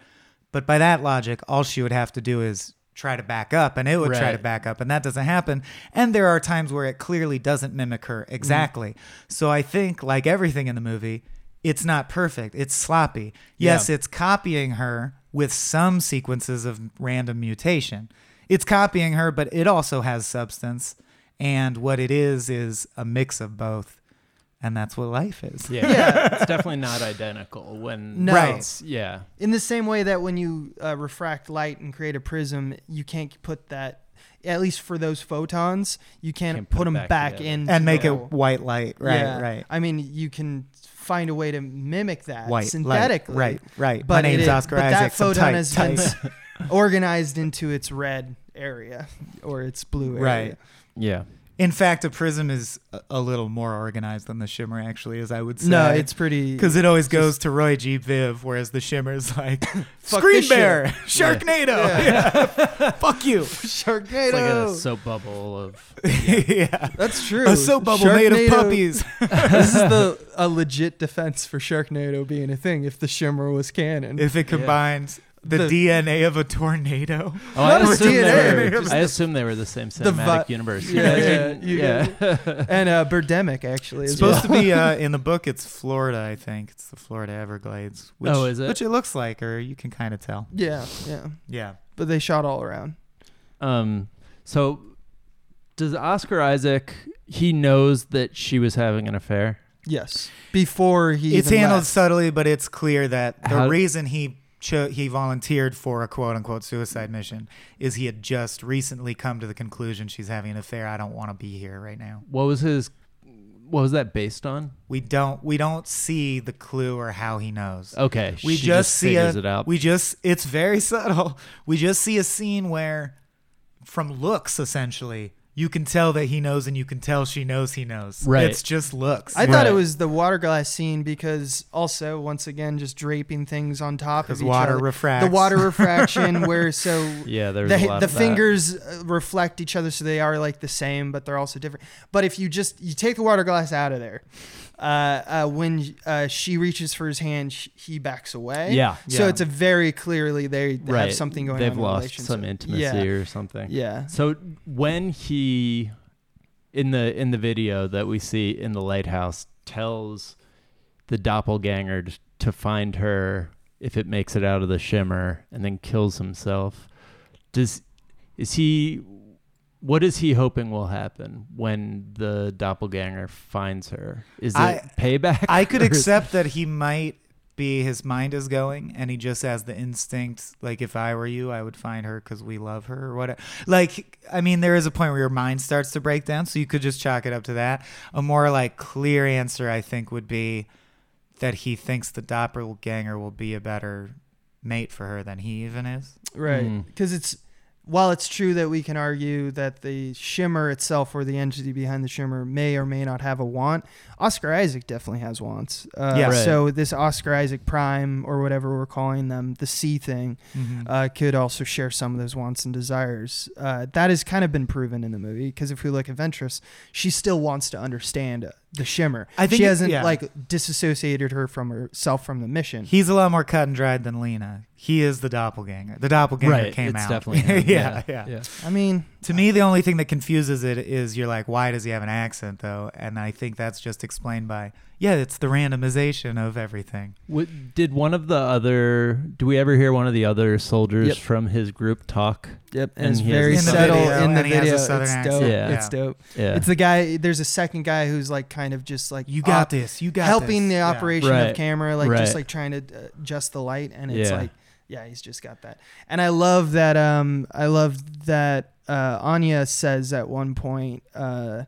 But by that logic, all she would have to do is try to back up and it would try to back up and that doesn't happen and there are times where it clearly doesn't mimic her mm-hmm. exactly so i think like everything in the movie it's not perfect it's sloppy yes Yeah. it's copying her with some sequences of random mutation it's copying her but it also has substance and what it is is a mix of both and that's what life is yeah. Yeah. it's definitely not identical when No. Right. it's- yeah. In the same way that when you uh, refract light and create a prism, you can't put that. At least for those photons, you can't, Can't put, put them back back, in and make the it white light right Yeah. right I mean, you can find a way to mimic that white light. synthetically, right right But my name's it- oscar but isaac that photon tight, has tight. been organized into its red area or its blue area. Right. Yeah. In fact, a prism is a, a little more organized than the shimmer actually is, I would say. No, it's pretty because it always goes to Roy G. Biv, whereas the shimmer's like Fuck Screen shit. Bear, Sharknado, yeah. fuck you. Sharknado. It's like a soap bubble of yeah, That's true. a soap bubble made of puppies. this is the a legit defense for Sharknado being a thing if the shimmer was canon. if it combines the, The- DNA of a tornado. Oh, Not I a assume, DNA, were, just I assume they were the same The cinematic vi- universe. Yeah, You guys yeah, yeah. and uh, Birdemic actually It's supposed well. to be uh, in the book. It's Florida, I think. It's the Florida Everglades. Which, Oh, is it? Which it looks like, or you can kind of tell. yeah, yeah. Yeah. But they shot all around. Um, so does Oscar Isaac? He knows that she was having an affair. Yes. Before he it's even handled left. subtly, but it's clear that the How- reason he cho- he volunteered for a quote unquote suicide mission is he had just recently come to the conclusion she's having an affair. I don't want to be here right now. What was his? What was that based on? We don't we don't see the clue or how he knows. Okay, we she just, see figures a, it out. We just it's very subtle. We just see a scene where, from looks essentially, you can tell that he knows, and you can tell she knows he knows. Right. It's just looks. I thought it was the water glass scene because also once again just draping things on top of because each water other. refracts. The water refraction where so yeah, there's the, a lot the of that. fingers uh, reflect each other so they are like the same but they're also different but if you just you take the water glass out of there uh, uh, when uh, she reaches for his hand sh- he backs away Yeah, so Yeah. it's a very clearly they, they right. have something going on. They've on in lost relation some intimacy yeah or something. yeah So when he in the in the video that we see in the lighthouse tells the doppelganger to find her if it makes it out of the shimmer and then kills himself. Does is he what is he hoping will happen when the doppelganger finds her? Is it I- payback? I could accept that he might be his mind is going and he just has the instinct like if I were you I would find her cuz we love her or whatever. Like I mean there is a point where your mind starts to break down so you could just chalk it up to that. A more like clear answer I think would be that he thinks the doppelganger will be a better mate for her than he even is. Right. Mm. Because it's while it's true that we can argue that the shimmer itself or the entity behind the shimmer may or may not have a want, Oscar Isaac definitely has wants. Uh, Yeah. Right. So this Oscar Isaac Prime or whatever we're calling them, the C thing, uh, could also share some of those wants and desires. Uh, that has kind of been proven in the movie because if we look at Ventress, she still wants to understand uh, the shimmer. I think she hasn't yeah. like disassociated her from herself from the mission. He's a lot more cut and dried than Lena. He is the doppelganger. The doppelganger right, came it's out. definitely yeah, yeah, yeah. yeah. I mean, To me, the only thing that confuses it is you're like, why does he have an accent though? And I think that's just explained by, yeah, it's the randomization of everything. What, did one of the other? Do we ever hear one of the other soldiers Yep. from his group talk? Yep, and, And it's he has very a In the subtle video, in the and he has a video. southern It's accent. dope. Yeah. It's dope. Yeah, It's the guy. There's a second guy who's like kind of just like You got op- this. You got helping this. the Yeah. operation Right. of camera, like Right. just like trying to adjust the light, and it's Yeah. like, yeah, he's just got that. And I love that. Um, I love that uh, Anya says at one point. Uh,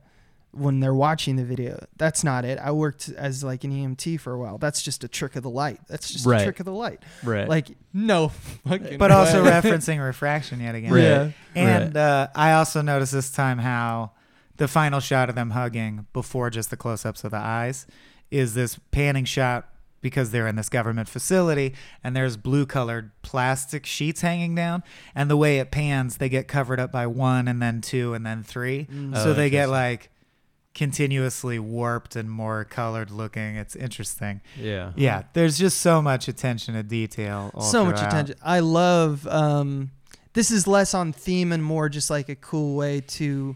when they're watching the video, that's not it. I worked as like an EMT for a while. That's just a trick of the light. That's just Right. a trick of the light. right. Like no, fucking But also referencing refraction yet again. Right. Yeah. And uh, I also noticed this time how the final shot of them hugging before just the close ups of the eyes is this panning shot because they're in this government facility and there's blue colored plastic sheets hanging down. And the way it pans, they get covered up by one and then two and then three. Mm. Oh, so they get like continuously warped and more colored looking. It's interesting. yeah. Yeah, there's just so much attention to detail. all so much attention. I love. Um, this is less on theme and more just like a cool way to.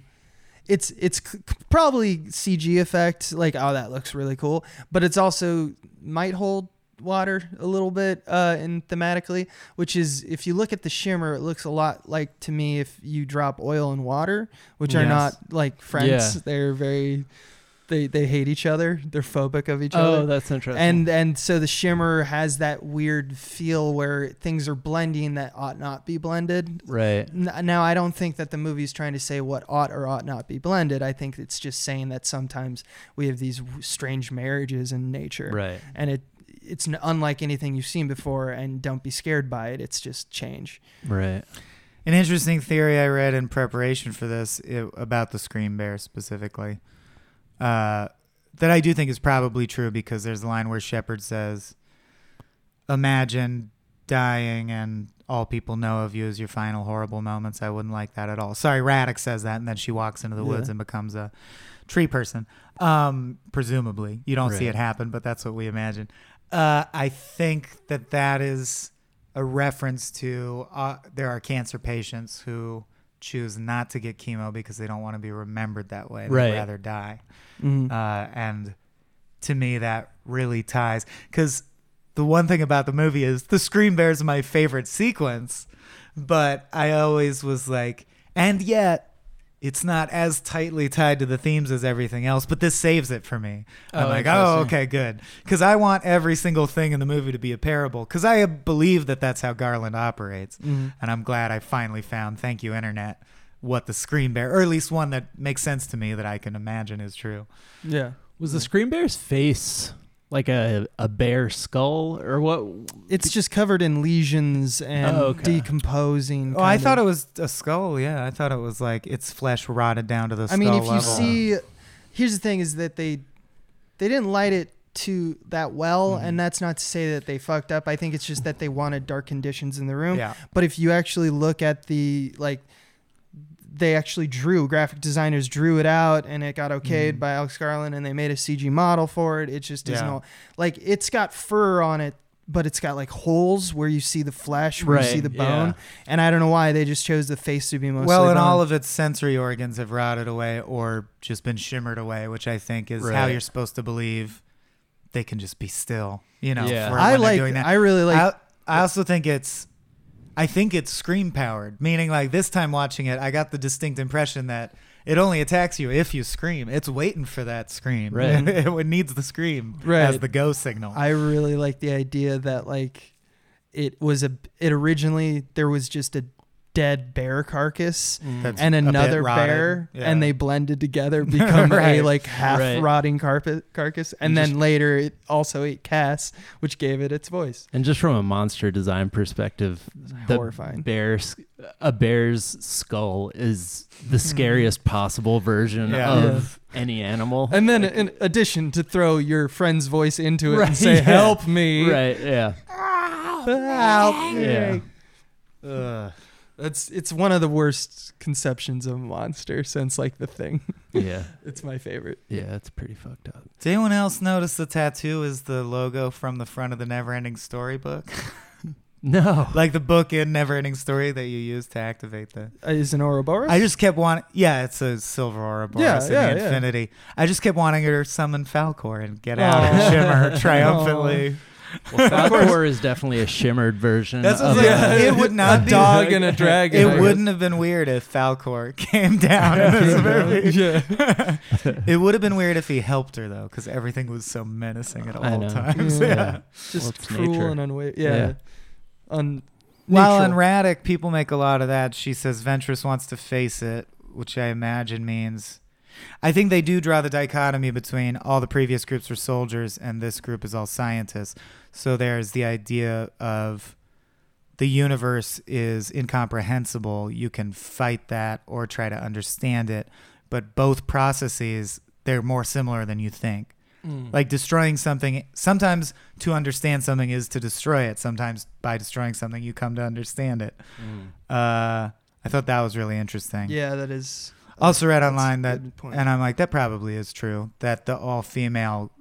It's it's c- probably CG effect, like oh that looks really cool, but it's also might hold water a little bit uh, and thematically, which is if you look at the shimmer, it looks a lot like to me if you drop oil and water, which are not like friends. Yeah. They're very. They, they hate each other. They're phobic of each Oh, other Oh, that's interesting. and and so the shimmer has that weird feel where things are blending that ought not be blended right. Now i don't think that the movie's trying to say what ought or ought not be blended i think it's just saying that sometimes we have these strange marriages in nature Right. and it it's unlike anything you've seen before and don't be scared by it it's just change Right. An interesting theory I read in preparation for this i about the Scream Bear specifically, uh, that I do think is probably true because there's a line where Sheppard says, "Imagine dying and all people know of you as your final horrible moments. I wouldn't like that at all." Sorry, Radek says that, and then she walks into the woods and becomes a tree person. Um, presumably, you don't see it happen, but that's what we imagine. Uh, I think that that is a reference to uh, there are cancer patients who choose not to get chemo because they don't want to be remembered that way. They'd Right. rather die. Mhm. Uh, and to me, that really ties because the one thing about the movie is the Scream bears my favorite sequence, but I always was like, and yet it's not as tightly tied to the themes as everything else, but this saves it for me. I'm Oh, like, oh, okay, good. Because I want every single thing in the movie to be a parable, because I believe that that's how Garland operates. Mhm. And I'm glad I finally found, thank you, Internet, what the Scream Bear, or at least one that makes sense to me that I can imagine is true. yeah Was the Scream Bear's face like a a bear skull or what? it's just covered in lesions and Oh, okay. decomposing Oh, I kind thought it was a skull. Yeah, I thought it was like its flesh rotted down to the I skull mean, if you see, here's the thing: is that they they didn't light it to that well, Mhm. and that's not to say that they fucked up. I think it's just that they wanted dark conditions in the room. yeah, But if you actually look at the like, they actually drew graphic designers drew it out, and it got okayed Mhm. by Alex Garland, and they made a CG model for it. It just isn't Yeah. all like it's got fur on it but it's got like holes where you see the flesh, where you see the bone. yeah. And I don't know why they just chose the face to be mostly well, and bone. all of its sensory organs have rotted away or just been shimmered away, which I think is how you're supposed to believe they can just be still. You know, Yeah. for I when like. doing that. I really like. I, I also think it's I think it's scream powered, meaning like this time watching it, I got the distinct impression that it only attacks you if you scream. It's waiting for that scream. Right. it needs the scream Right. as the go signal. I really like the idea that like it was a. It originally there was just a dead bear carcass mm. That's and another bear Yeah. and they blended together become a like half Right. rotting carpet carcass and And then just- later it also ate Cass which gave it its voice And just from a monster design perspective, the horrifying bear's a bear's skull is the hmm. scariest possible version Yeah. of any animal. and then in addition to throw your friend's voice into it Right, and say yeah. help me right? Yeah. help me Yeah. Ugh. That's it's one of the worst conceptions of a monster since like the thing Yeah. it's my favorite Yeah. It's pretty fucked up. Did anyone else notice the tattoo is the logo from the front of the Neverending Story book? No. like the book in Neverending Story that you use to activate the Uh, is an Ouroboros I just kept wanting. Yeah, it's a silver Ouroboros Yeah, in yeah, the yeah. Infinity. I just kept wanting her to summon Falkor and get out Aw. and shimmer triumphantly. Well, Falkor is definitely a shimmered version. That's of I'm a- saying. It would not a be- dog and a dragon It wouldn't have been weird if Falkor came down in this movie. yeah It would have been weird if he helped her though, because everything was so menacing at all times. Yeah. Yeah. just it's cruel nature. and unwavering. Yeah. Yeah. Un- While in neutral. Radek, people make a lot of that. She says Ventress wants to face it, which I imagine means. I think they do draw the dichotomy between all the previous groups were soldiers and this group is all scientists. So there's the idea of the universe is incomprehensible. You can fight that or try to understand it, but both processes they're more similar than you think. Mm. Like destroying something, sometimes to understand something is to destroy it. Sometimes by destroying something, you come to understand it. Uh, I thought that was really interesting. yeah, that is. Also read that's online that, and I'm like, that probably is true, that the all female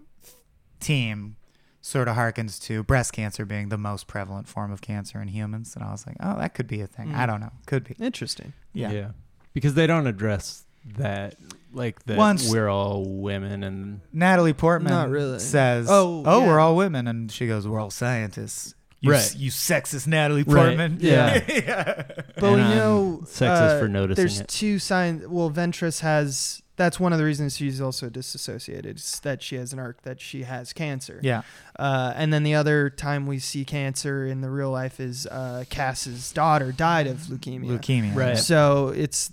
team sort of harkens to breast cancer being the most prevalent form of cancer in humans. And I was like, oh, that could be a thing. I Mm. don't know. Could be. Interesting. Yeah. Because they don't address that, like that Once- we're all women and Natalie Portman Not really. says, Oh, "Oh, yeah. we're all women," and she goes, "We're all scientists." You, Right. s- you sexist Natalie Right. Portman. Yeah. yeah. But we And I'm know sexist uh, for noticing There's it. two signs. Well, Ventress has. That's one of the reasons she's also disassociated. Is that she has an arc that she has cancer. Yeah. Uh, and then the other time we see cancer in the real life is uh, Cass's daughter died of leukemia. Leukemia. Right. So it's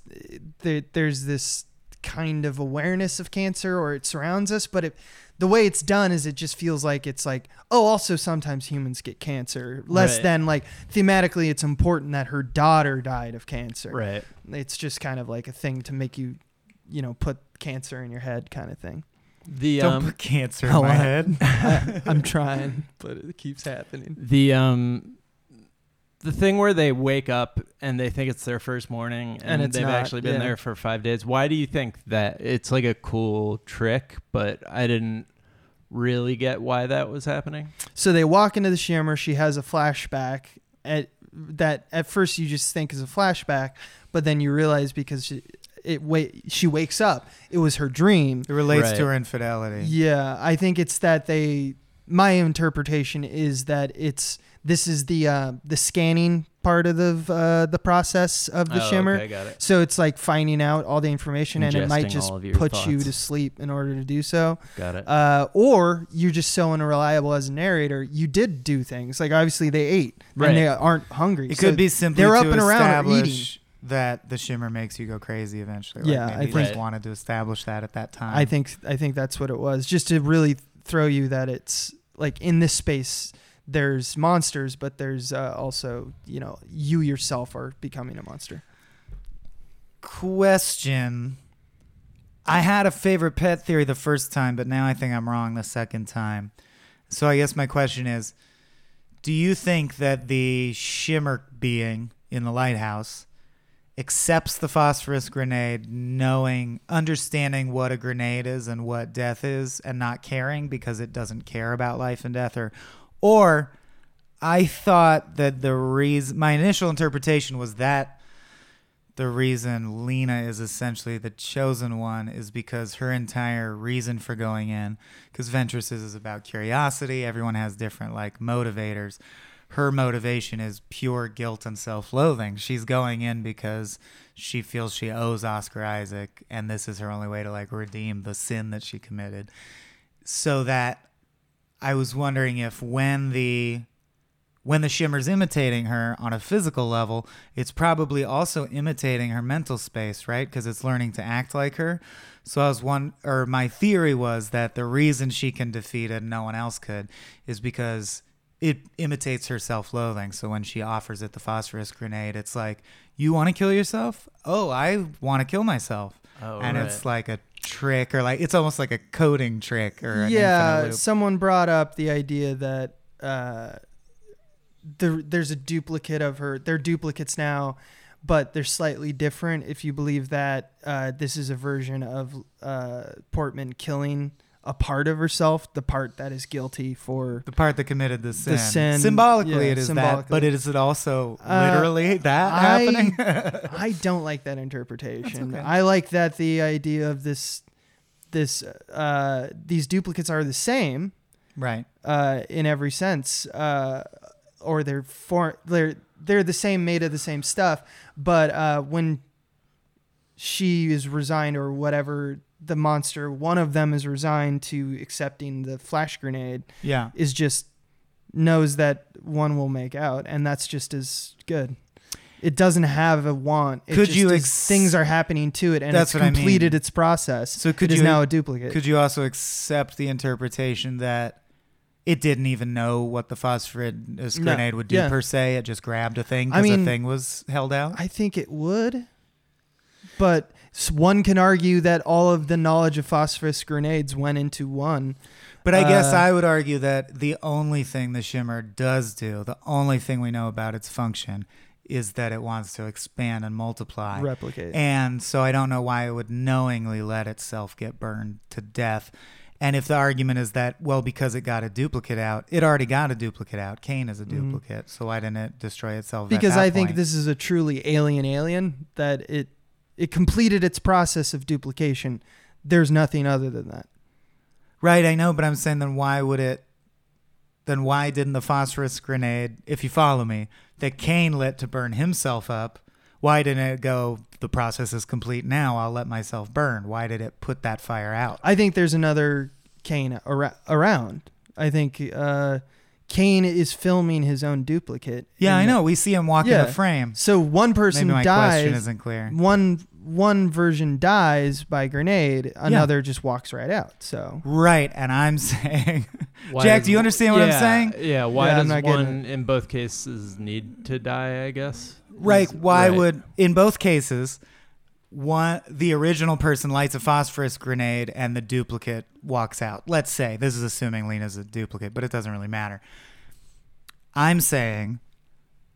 there, there's this kind of awareness of cancer, or it surrounds us, but it, the way it's done is it just feels like it's like oh, also sometimes humans get cancer. Less Right. than like thematically, it's important that her daughter died of cancer. right. It's just kind of like a thing to make you, you know, put cancer in your head, kind of thing. The Don't um put cancer Oh, in my I- head. I, I'm trying, but it keeps happening. the um the thing where they wake up and they think it's their first morning and, And it's they've not, actually been yeah. there for five days. Why do you think that? It's like a cool trick, but I didn't really get why that was happening. So they walk into the shimmer. She has a flashback at that at first you just think is a flashback, but then you realize because she, it wait she wakes up, it was her dream. It relates Right. to her infidelity. Yeah, I think it's that they. My interpretation is that it's this is the uh, the scanning part of the uh, the process of the Oh, shimmer. Okay, got it. So it's like finding out all the information, and it might just all of your put you to sleep in order to do so. Got it. Uh, or you're just so unreliable as a narrator. You did do things like obviously they ate Right. and they aren't hungry. It So could be simply they're to up and around or establish that the shimmer makes you go crazy eventually. Like Yeah, maybe I think- just wanted to establish that at that time. I think I think that's what it was, just to really throw you that it's like in this space there's monsters, but there's uh, also you know you yourself are becoming a monster. question. I had a favorite pet theory the first time, but now I think I'm wrong the second time. So I guess my question is Do you think that the shimmer being in the lighthouse accepts the phosphorus grenade, knowing, understanding what a grenade is and what death is, and not caring because it doesn't care about life and death? Or, or I thought that the reason my initial interpretation was that the reason Lena is essentially the chosen one is because her entire reason for going in, because Ventresses is about curiosity. Everyone has different like motivators. Her motivation is pure guilt and self-loathing. She's going in because she feels she owes Oscar Isaac, and this is her only way to like redeem the sin that she committed. So that I was wondering if when the when the shimmer's imitating her on a physical level, it's probably also imitating her mental space, right? Because it's learning to act like her. So I was one, or my theory was that the reason she can defeat it and no one else could is because it imitates her self-loathing. So when she offers it the phosphorus grenade, it's like, "You want to kill yourself? Oh, I want to kill myself." Oh, and right. it's like a trick, or like it's almost like a coding trick, or an yeah, someone brought up the idea that uh, there, there's a duplicate of her. They're duplicates now, but they're slightly different. If you believe that uh, this is a version of uh, Portman killing a part of herself, the part that is guilty for. The part that committed the sin. sin, Symbolically, yeah, it is that, but it is it also Uh, literally that I- happening? I don't like that interpretation. okay. I like that the idea of this, this, uh, these duplicates are the same. right. uh, in every sense, uh, or they're for they're they're the same, made of the same stuff. But uh, when she is resigned or whatever, the monster, one of them is resigned to accepting the flash grenade, Yeah. is just knows that one will make out, and that's just as good. It doesn't have a want. It Could just you is- things are happening to it, and That's it's what I mean. completed its process. So could it is you- now a duplicate. Could you also accept the interpretation that it didn't even know what the phosphorus No. grenade would do Yeah. per se? It just grabbed a thing I mean, the thing was held out? I think it would. But one can argue that all of the knowledge of phosphorus grenades went into one. But I guess Uh, I would argue that the only thing the shimmer does do, the only thing we know about its function, is that it wants to expand and multiply. Replicate. And so I don't know why it would knowingly let itself get burned to death. And if the argument is that, well, because it got a duplicate out, it already got a duplicate out. Kane is a Mhm. duplicate. So why didn't it destroy itself? because I think this is a truly alien alien that it it completed its process of duplication. There's nothing other than that. Right, I know, but I'm saying then why would it? Then why didn't the phosphorus grenade, if you follow me, that Kane lit to burn himself up? Why didn't it go? The process is complete now. I'll let myself burn. Why did it put that fire out? I think there's another Kane ar- around. I think uh, Kane is filming his own duplicate. Yeah, in I the- know. We see him walk Yeah. in the frame. So one person Maybe my dies. question isn't clear. one one version dies by grenade, another just walks right out. So Right, and I'm saying, Jack, does- do you understand what I'm saying? Yeah. Why Yeah, I'm does not getting one in both cases need to die? I guess. right. Why right. would in both cases, one the original person lights a phosphorus grenade and the duplicate walks out? Let's say this is assuming Lena's a duplicate, but it doesn't really matter. I'm saying,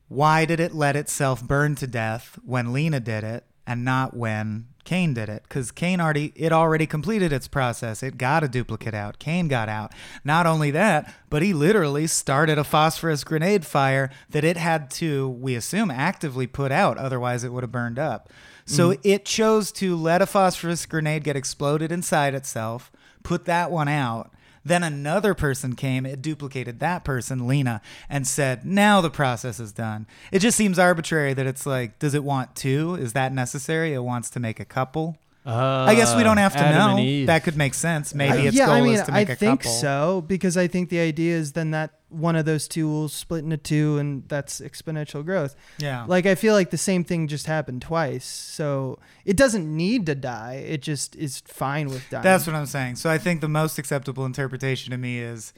why did it let itself burn to death when Lena did it and not when Kane did it? Because Kane already it already completed its process. It got a duplicate out. Kane got out. Not only that, but he literally started a phosphorus grenade fire that it had to, we assume, actively put out. Otherwise, it would have burned up. So mm-hmm. it chose to let a phosphorus grenade get exploded inside itself, put that one out. Then another person came, it duplicated that person, Lena, and said, now the process is done. It just seems arbitrary that it's like, does it want two? Is that necessary? It wants to make a couple. I guess we don't have to Uh, Adam know. That could make sense. Maybe I- its yeah, goal I mean, is to make I a think couple. so because I think the idea is then that one of those two will split into two, and that's exponential growth. Yeah. Like I feel like the same thing just happened twice, so it doesn't need to die. It just is fine with dying. That's what I'm saying. So I think the most acceptable interpretation to me is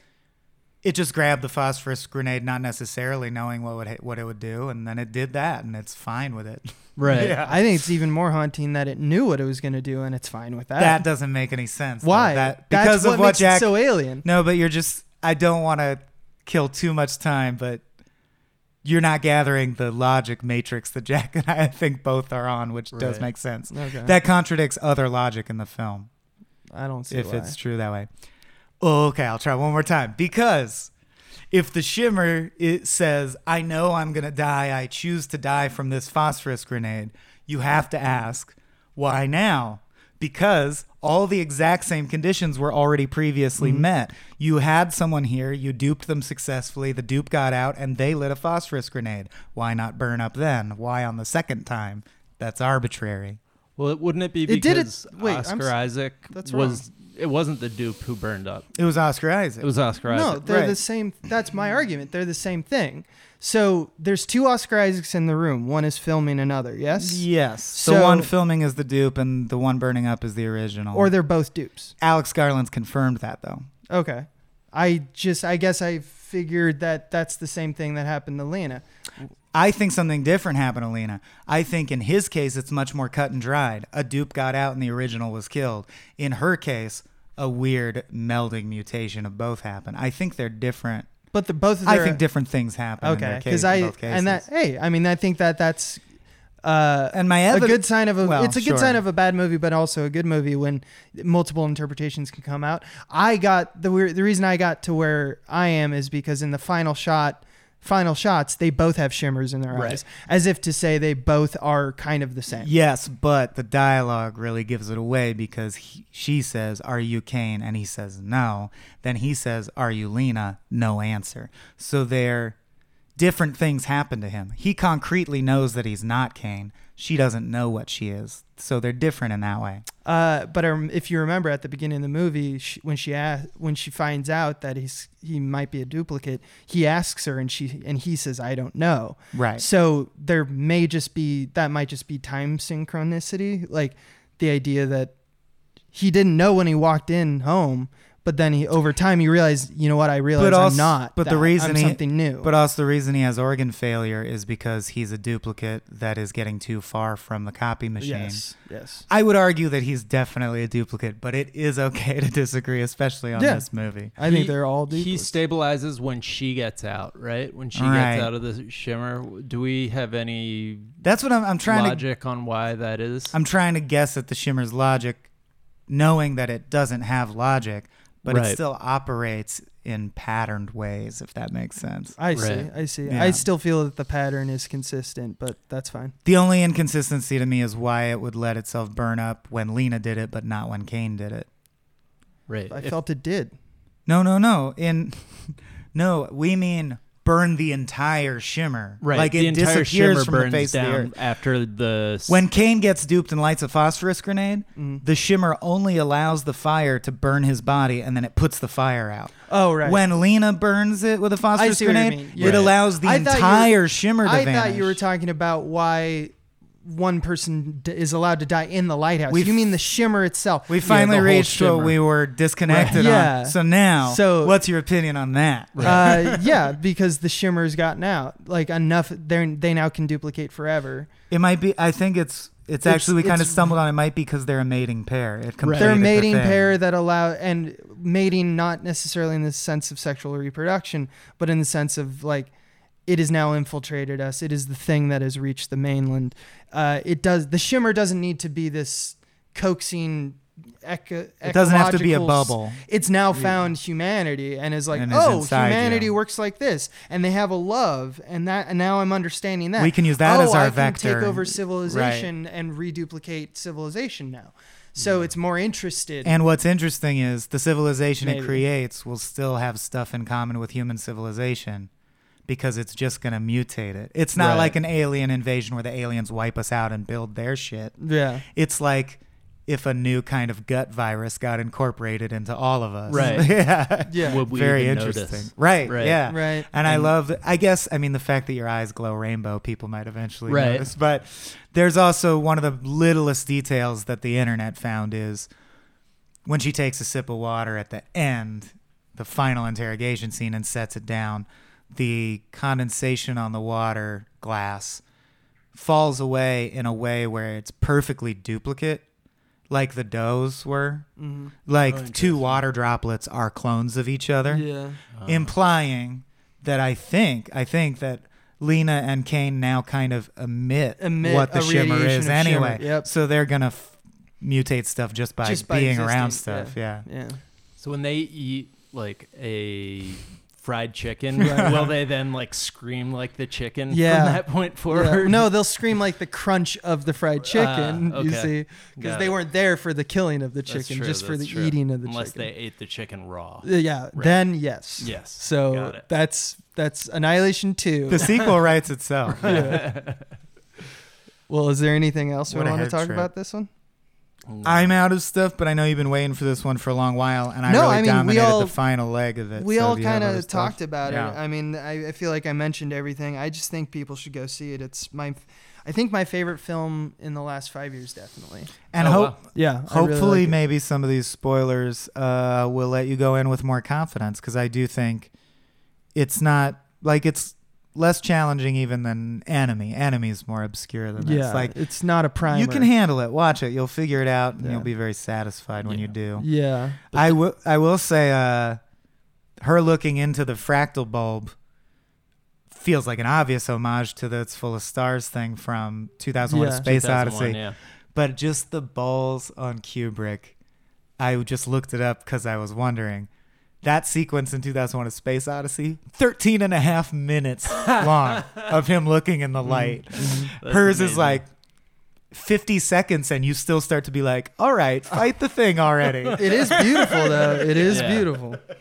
it just grabbed the phosphorus grenade, not necessarily knowing what would ha- what it would do, and then it did that, and it's fine with it. Right. Yeah. I think it's even more haunting that it knew what it was going to do, and it's fine with that. That doesn't make any sense. though. Why? That That's because what of what Jack. so alien. no, but you're just. I don't want to kill too much time, but you're not gathering the logic matrix that Jack and I, I think both are on, which does make sense. Okay. That contradicts other logic in the film. I don't see if why. it's true that way. Oh, okay, I'll try one more time because if the shimmer it says, "I know I'm gonna die. I choose to die from this phosphorus grenade," you have to ask, "Why now?" Because all the exact same conditions were already previously mm-hmm. met. You had someone here, you duped them successfully, the dupe got out, and they lit a phosphorus grenade. Why not burn up then? Why on the second time? That's arbitrary. Well, it- wouldn't it be It did it- because wait, I'm Oscar Isaac that's was? It wasn't the dupe who burned up. It was Oscar Isaac. It was Oscar Isaac. No, they're the same. That's my argument. They're the same thing. So there's two Oscar Isaacs in the room. One is filming another. Yes. Yes. the So- one filming is the dupe, and the one burning up is the original. Or they're both dupes. Alex Garland's confirmed that though. Okay. I just, I guess I figured that that's the same thing that happened to Lena. I think something different happened to Lena. I think in his case, it's much more cut and dried. A dupe got out and the original was killed. In her case, a weird melding mutation of both happened. I think they're different. But the both of I think different things happen. okay because I and that hey I mean I think that that's uh, and my a good sign of a well, it's a good sure. sign of a bad movie but also a good movie when multiple interpretations can come out i got the the reason i got to where i am is because in the final shot final shots they both have shimmers in their Right. eyes as if to say they both are kind of the same Yes, but the dialogue really gives it away because he, she says, "Are you Kane?" and he says, "No." Then he says, "Are you Lena?" No answer. So they're different things happen to him. He concretely knows that he's not Kane. She doesn't know what she is. So they're different in that way. uh, but um, if you remember at the beginning of the movie she, when she asked, when she finds out that he's he might be a duplicate he asks her and she and he says i don't know Right. So there may just be that might just be time synchronicity, like the idea that he didn't know when he walked in home, but then he over time he realized, you know what, I realized also- I'm not. but the reason I'm he- something new. But also the reason he has organ failure is because he's a duplicate that is getting too far from the copy machine. yes, yes. I would argue that he's definitely a duplicate, but it is okay to disagree, especially on Yeah. this movie. I think they're all He duplicates. stabilizes stabilizes when she gets out, right? When she Right. gets out of the shimmer. Do we have any That's what I'm, I'm trying to logic on why that is? I'm trying to guess at the shimmer's logic, knowing that it doesn't have logic, but it still operates in patterned ways, if that makes sense. I see. I see. Yeah. I still feel that the pattern is consistent, but that's fine. The only inconsistency to me is why it would let itself burn up when Lena did it, but not when Kane did it. right. I If- felt it did. No, no, no. In no, we mean burn the entire shimmer. right. Like the it entire disappears shimmer from the face of the down earth. after the When Kane gets duped and lights a phosphorus grenade, Mhm. the shimmer only allows the fire to burn his body and then it puts the fire out. Oh right. When Lena burns it with a phosphorus see what you grenade, mean. it allows the I thought were- entire shimmer to I vanish. thought you were talking about why one person d- is allowed to die in the lighthouse. We've- you mean the shimmer itself? we finally the whole reached what we were disconnected Right. Yeah. on. So now, So- what's your opinion on that? uh, yeah, because the shimmer's gotten out. Like enough, they they now can duplicate forever. It might be. I think it's. It's, It's- actually we kind of stumbled on. It might be because they're a mating pair. It completed They're a mating thing. pair that allow and mating not necessarily in the sense of sexual reproduction, but in the sense of like it has now infiltrated us. It is the thing that has reached the mainland. Uh, it does. The shimmer doesn't need to be this coaxing. Eco, It doesn't have to be a bubble. it's now found humanity and is like, And oh, inside humanity you. works like this, and they have a love, and that, and now I'm understanding that We can use that oh, as our I can take over civilization and reduplicate civilization now. So it's more interested. And what's interesting is the civilization Maybe. it creates will still have stuff in common with human civilization because it's just going to mutate it. It's not Right. like an alien invasion where the aliens wipe us out and build their shit. yeah, It's like if a new kind of gut virus got incorporated into all of us. Right. yeah. yeah, Would we Very interesting. notice? Right. Right. Yeah. right. And I love, I guess, I mean, the fact that your eyes glow rainbow, people might eventually Right. notice. But there's also one of the littlest details that the internet found is when she takes a sip of water at the end, the final interrogation scene, and sets it down, the condensation on the water glass falls away in a way where it's perfectly duplicate, like the doughs were. hmm Like Oh, two water droplets are clones of each other Yeah, Uh, implying that I think I think that Lena and Kane now kind of emit, Emit what the a shimmer is anyway. shimmer, yep. So they're gonna f- mutate stuff just by Just by being around existing, stuff. Yeah. yeah. So when they eat like a fried chicken, Right. will they then like scream like the chicken Yeah. from that point Yeah. forward? No, they'll scream like the crunch of the fried chicken. Ah, You see, because they it. weren't there for the killing of the chicken, true, just for the true. eating of the Unless chicken. Unless they ate the chicken raw. Uh, yeah, Right. then yes. Yes, So that's that's Annihilation two. The sequel writes itself. well, is there anything else we What a want to talk trip. about this one? I'm out of stuff, but I know you've been waiting for this one for a long while, and I No, really I mean, we dominated all- the final leg of it. we so all do you have kind other of stuff? talked about Yeah. it. I mean, I, I feel like I mentioned everything. I just think people should go see it. It's my, I think my favorite film in the last five years, definitely. And Oh, hope, wow. Yeah, I really hopefully, like it. maybe some of these spoilers uh, will let you go in with more confidence, because I do think it's not like it's less challenging even than Enemy. Enemy's more obscure than this. yeah, Like it's not a primer. you can handle it. Watch it. You'll figure it out, and Yeah. you'll be very satisfied when Yeah. you do. Yeah, I will. I will say, uh, her looking into the fractal bulb feels like an obvious homage to the "It's Full of Stars" thing from 2001: Yeah. Space 2001, Odyssey. Yeah. But just the balls on Kubrick, I just looked it up because I was wondering. That sequence in 2001: A Space Odyssey, 13 and a half minutes long of him looking in the mm-hmm. light. That's Hers is like 50 seconds, and you still start to be like, "All right, fight the thing already." it is beautiful though. It is Yeah. beautiful. it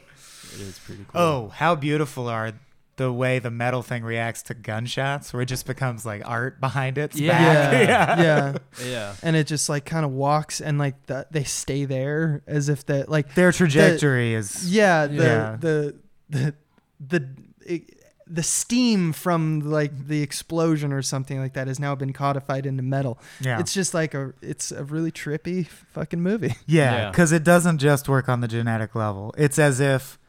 is pretty cool. Oh, how beautiful are the way the metal thing reacts to gunshots, where it just becomes like art behind its Yeah. back. Yeah, yeah. yeah. And it just like kind of walks and like the, they stay there as if that like Their trajectory is yeah the Yeah. the the the it, the steam from like the explosion or something like that has now been codified into metal. yeah. It's just like a it's a really trippy fucking movie. Yeah, Yeah. because it doesn't just work on the genetic level. It's as if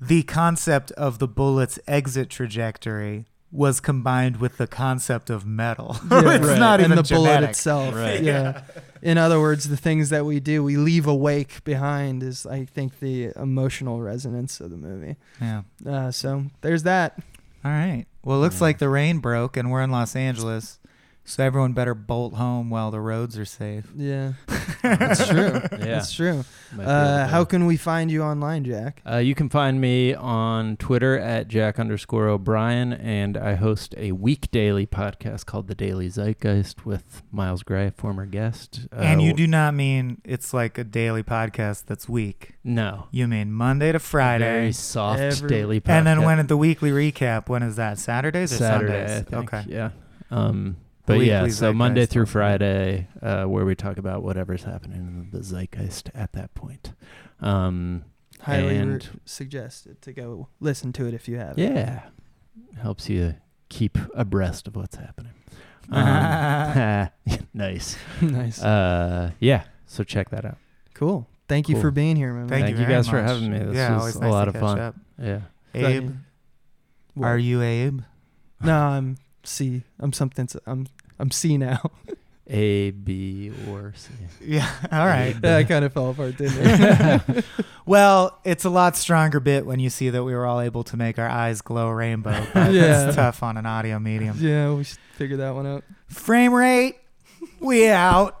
the concept of the bullet's exit trajectory was combined with the concept of metal. Yeah, it's right. not and even the bullet itself. Right. Yeah. In other words, the things that we do, we leave awake behind is I think the emotional resonance of the movie. Yeah. Uh, so there's that. All right. Well, it looks Yeah. like the rain broke and we're in Los Angeles, so everyone better bolt home while the roads are safe. Yeah. That's true. Yeah. That's true. Uh, how can we find you online, Jack? Uh, you can find me on Twitter at Jack underscore O'Brien, and I host a week daily podcast called The Daily Zeitgeist with Miles Gray, former guest. Uh, and you do not mean it's like a daily podcast that's week. no You mean Monday to Friday. very Friday. soft Every- daily podcast. And then when at the weekly recap, when is that? Saturdays or Saturday, I Sundays? think, Okay. yeah. Um, The but yeah, weekly so Monday through. Friday, uh, where we talk about whatever's happening in the zeitgeist at that point. Um, Highly re- and suggested to go listen to it if you have. yeah, helps you keep abreast of what's happening. Um, nice. nice. Uh, yeah. So check that out. cool. Thank you for being here, man. Thank, Thank you, you very guys for having me. This yeah, was always a nice lot of fun. Up. Yeah. Abe, are you Abe? No, I'm C. I'm something. s- I'm I'm C now. A, B, or C. Yeah. All right. yeah, I kind of fell apart, didn't it? Well, it's a lot stronger bit when you see that we were all able to make our eyes glow rainbow. But Yeah. It's tough on an audio medium. yeah, we should figure that one out. Frame rate, we out.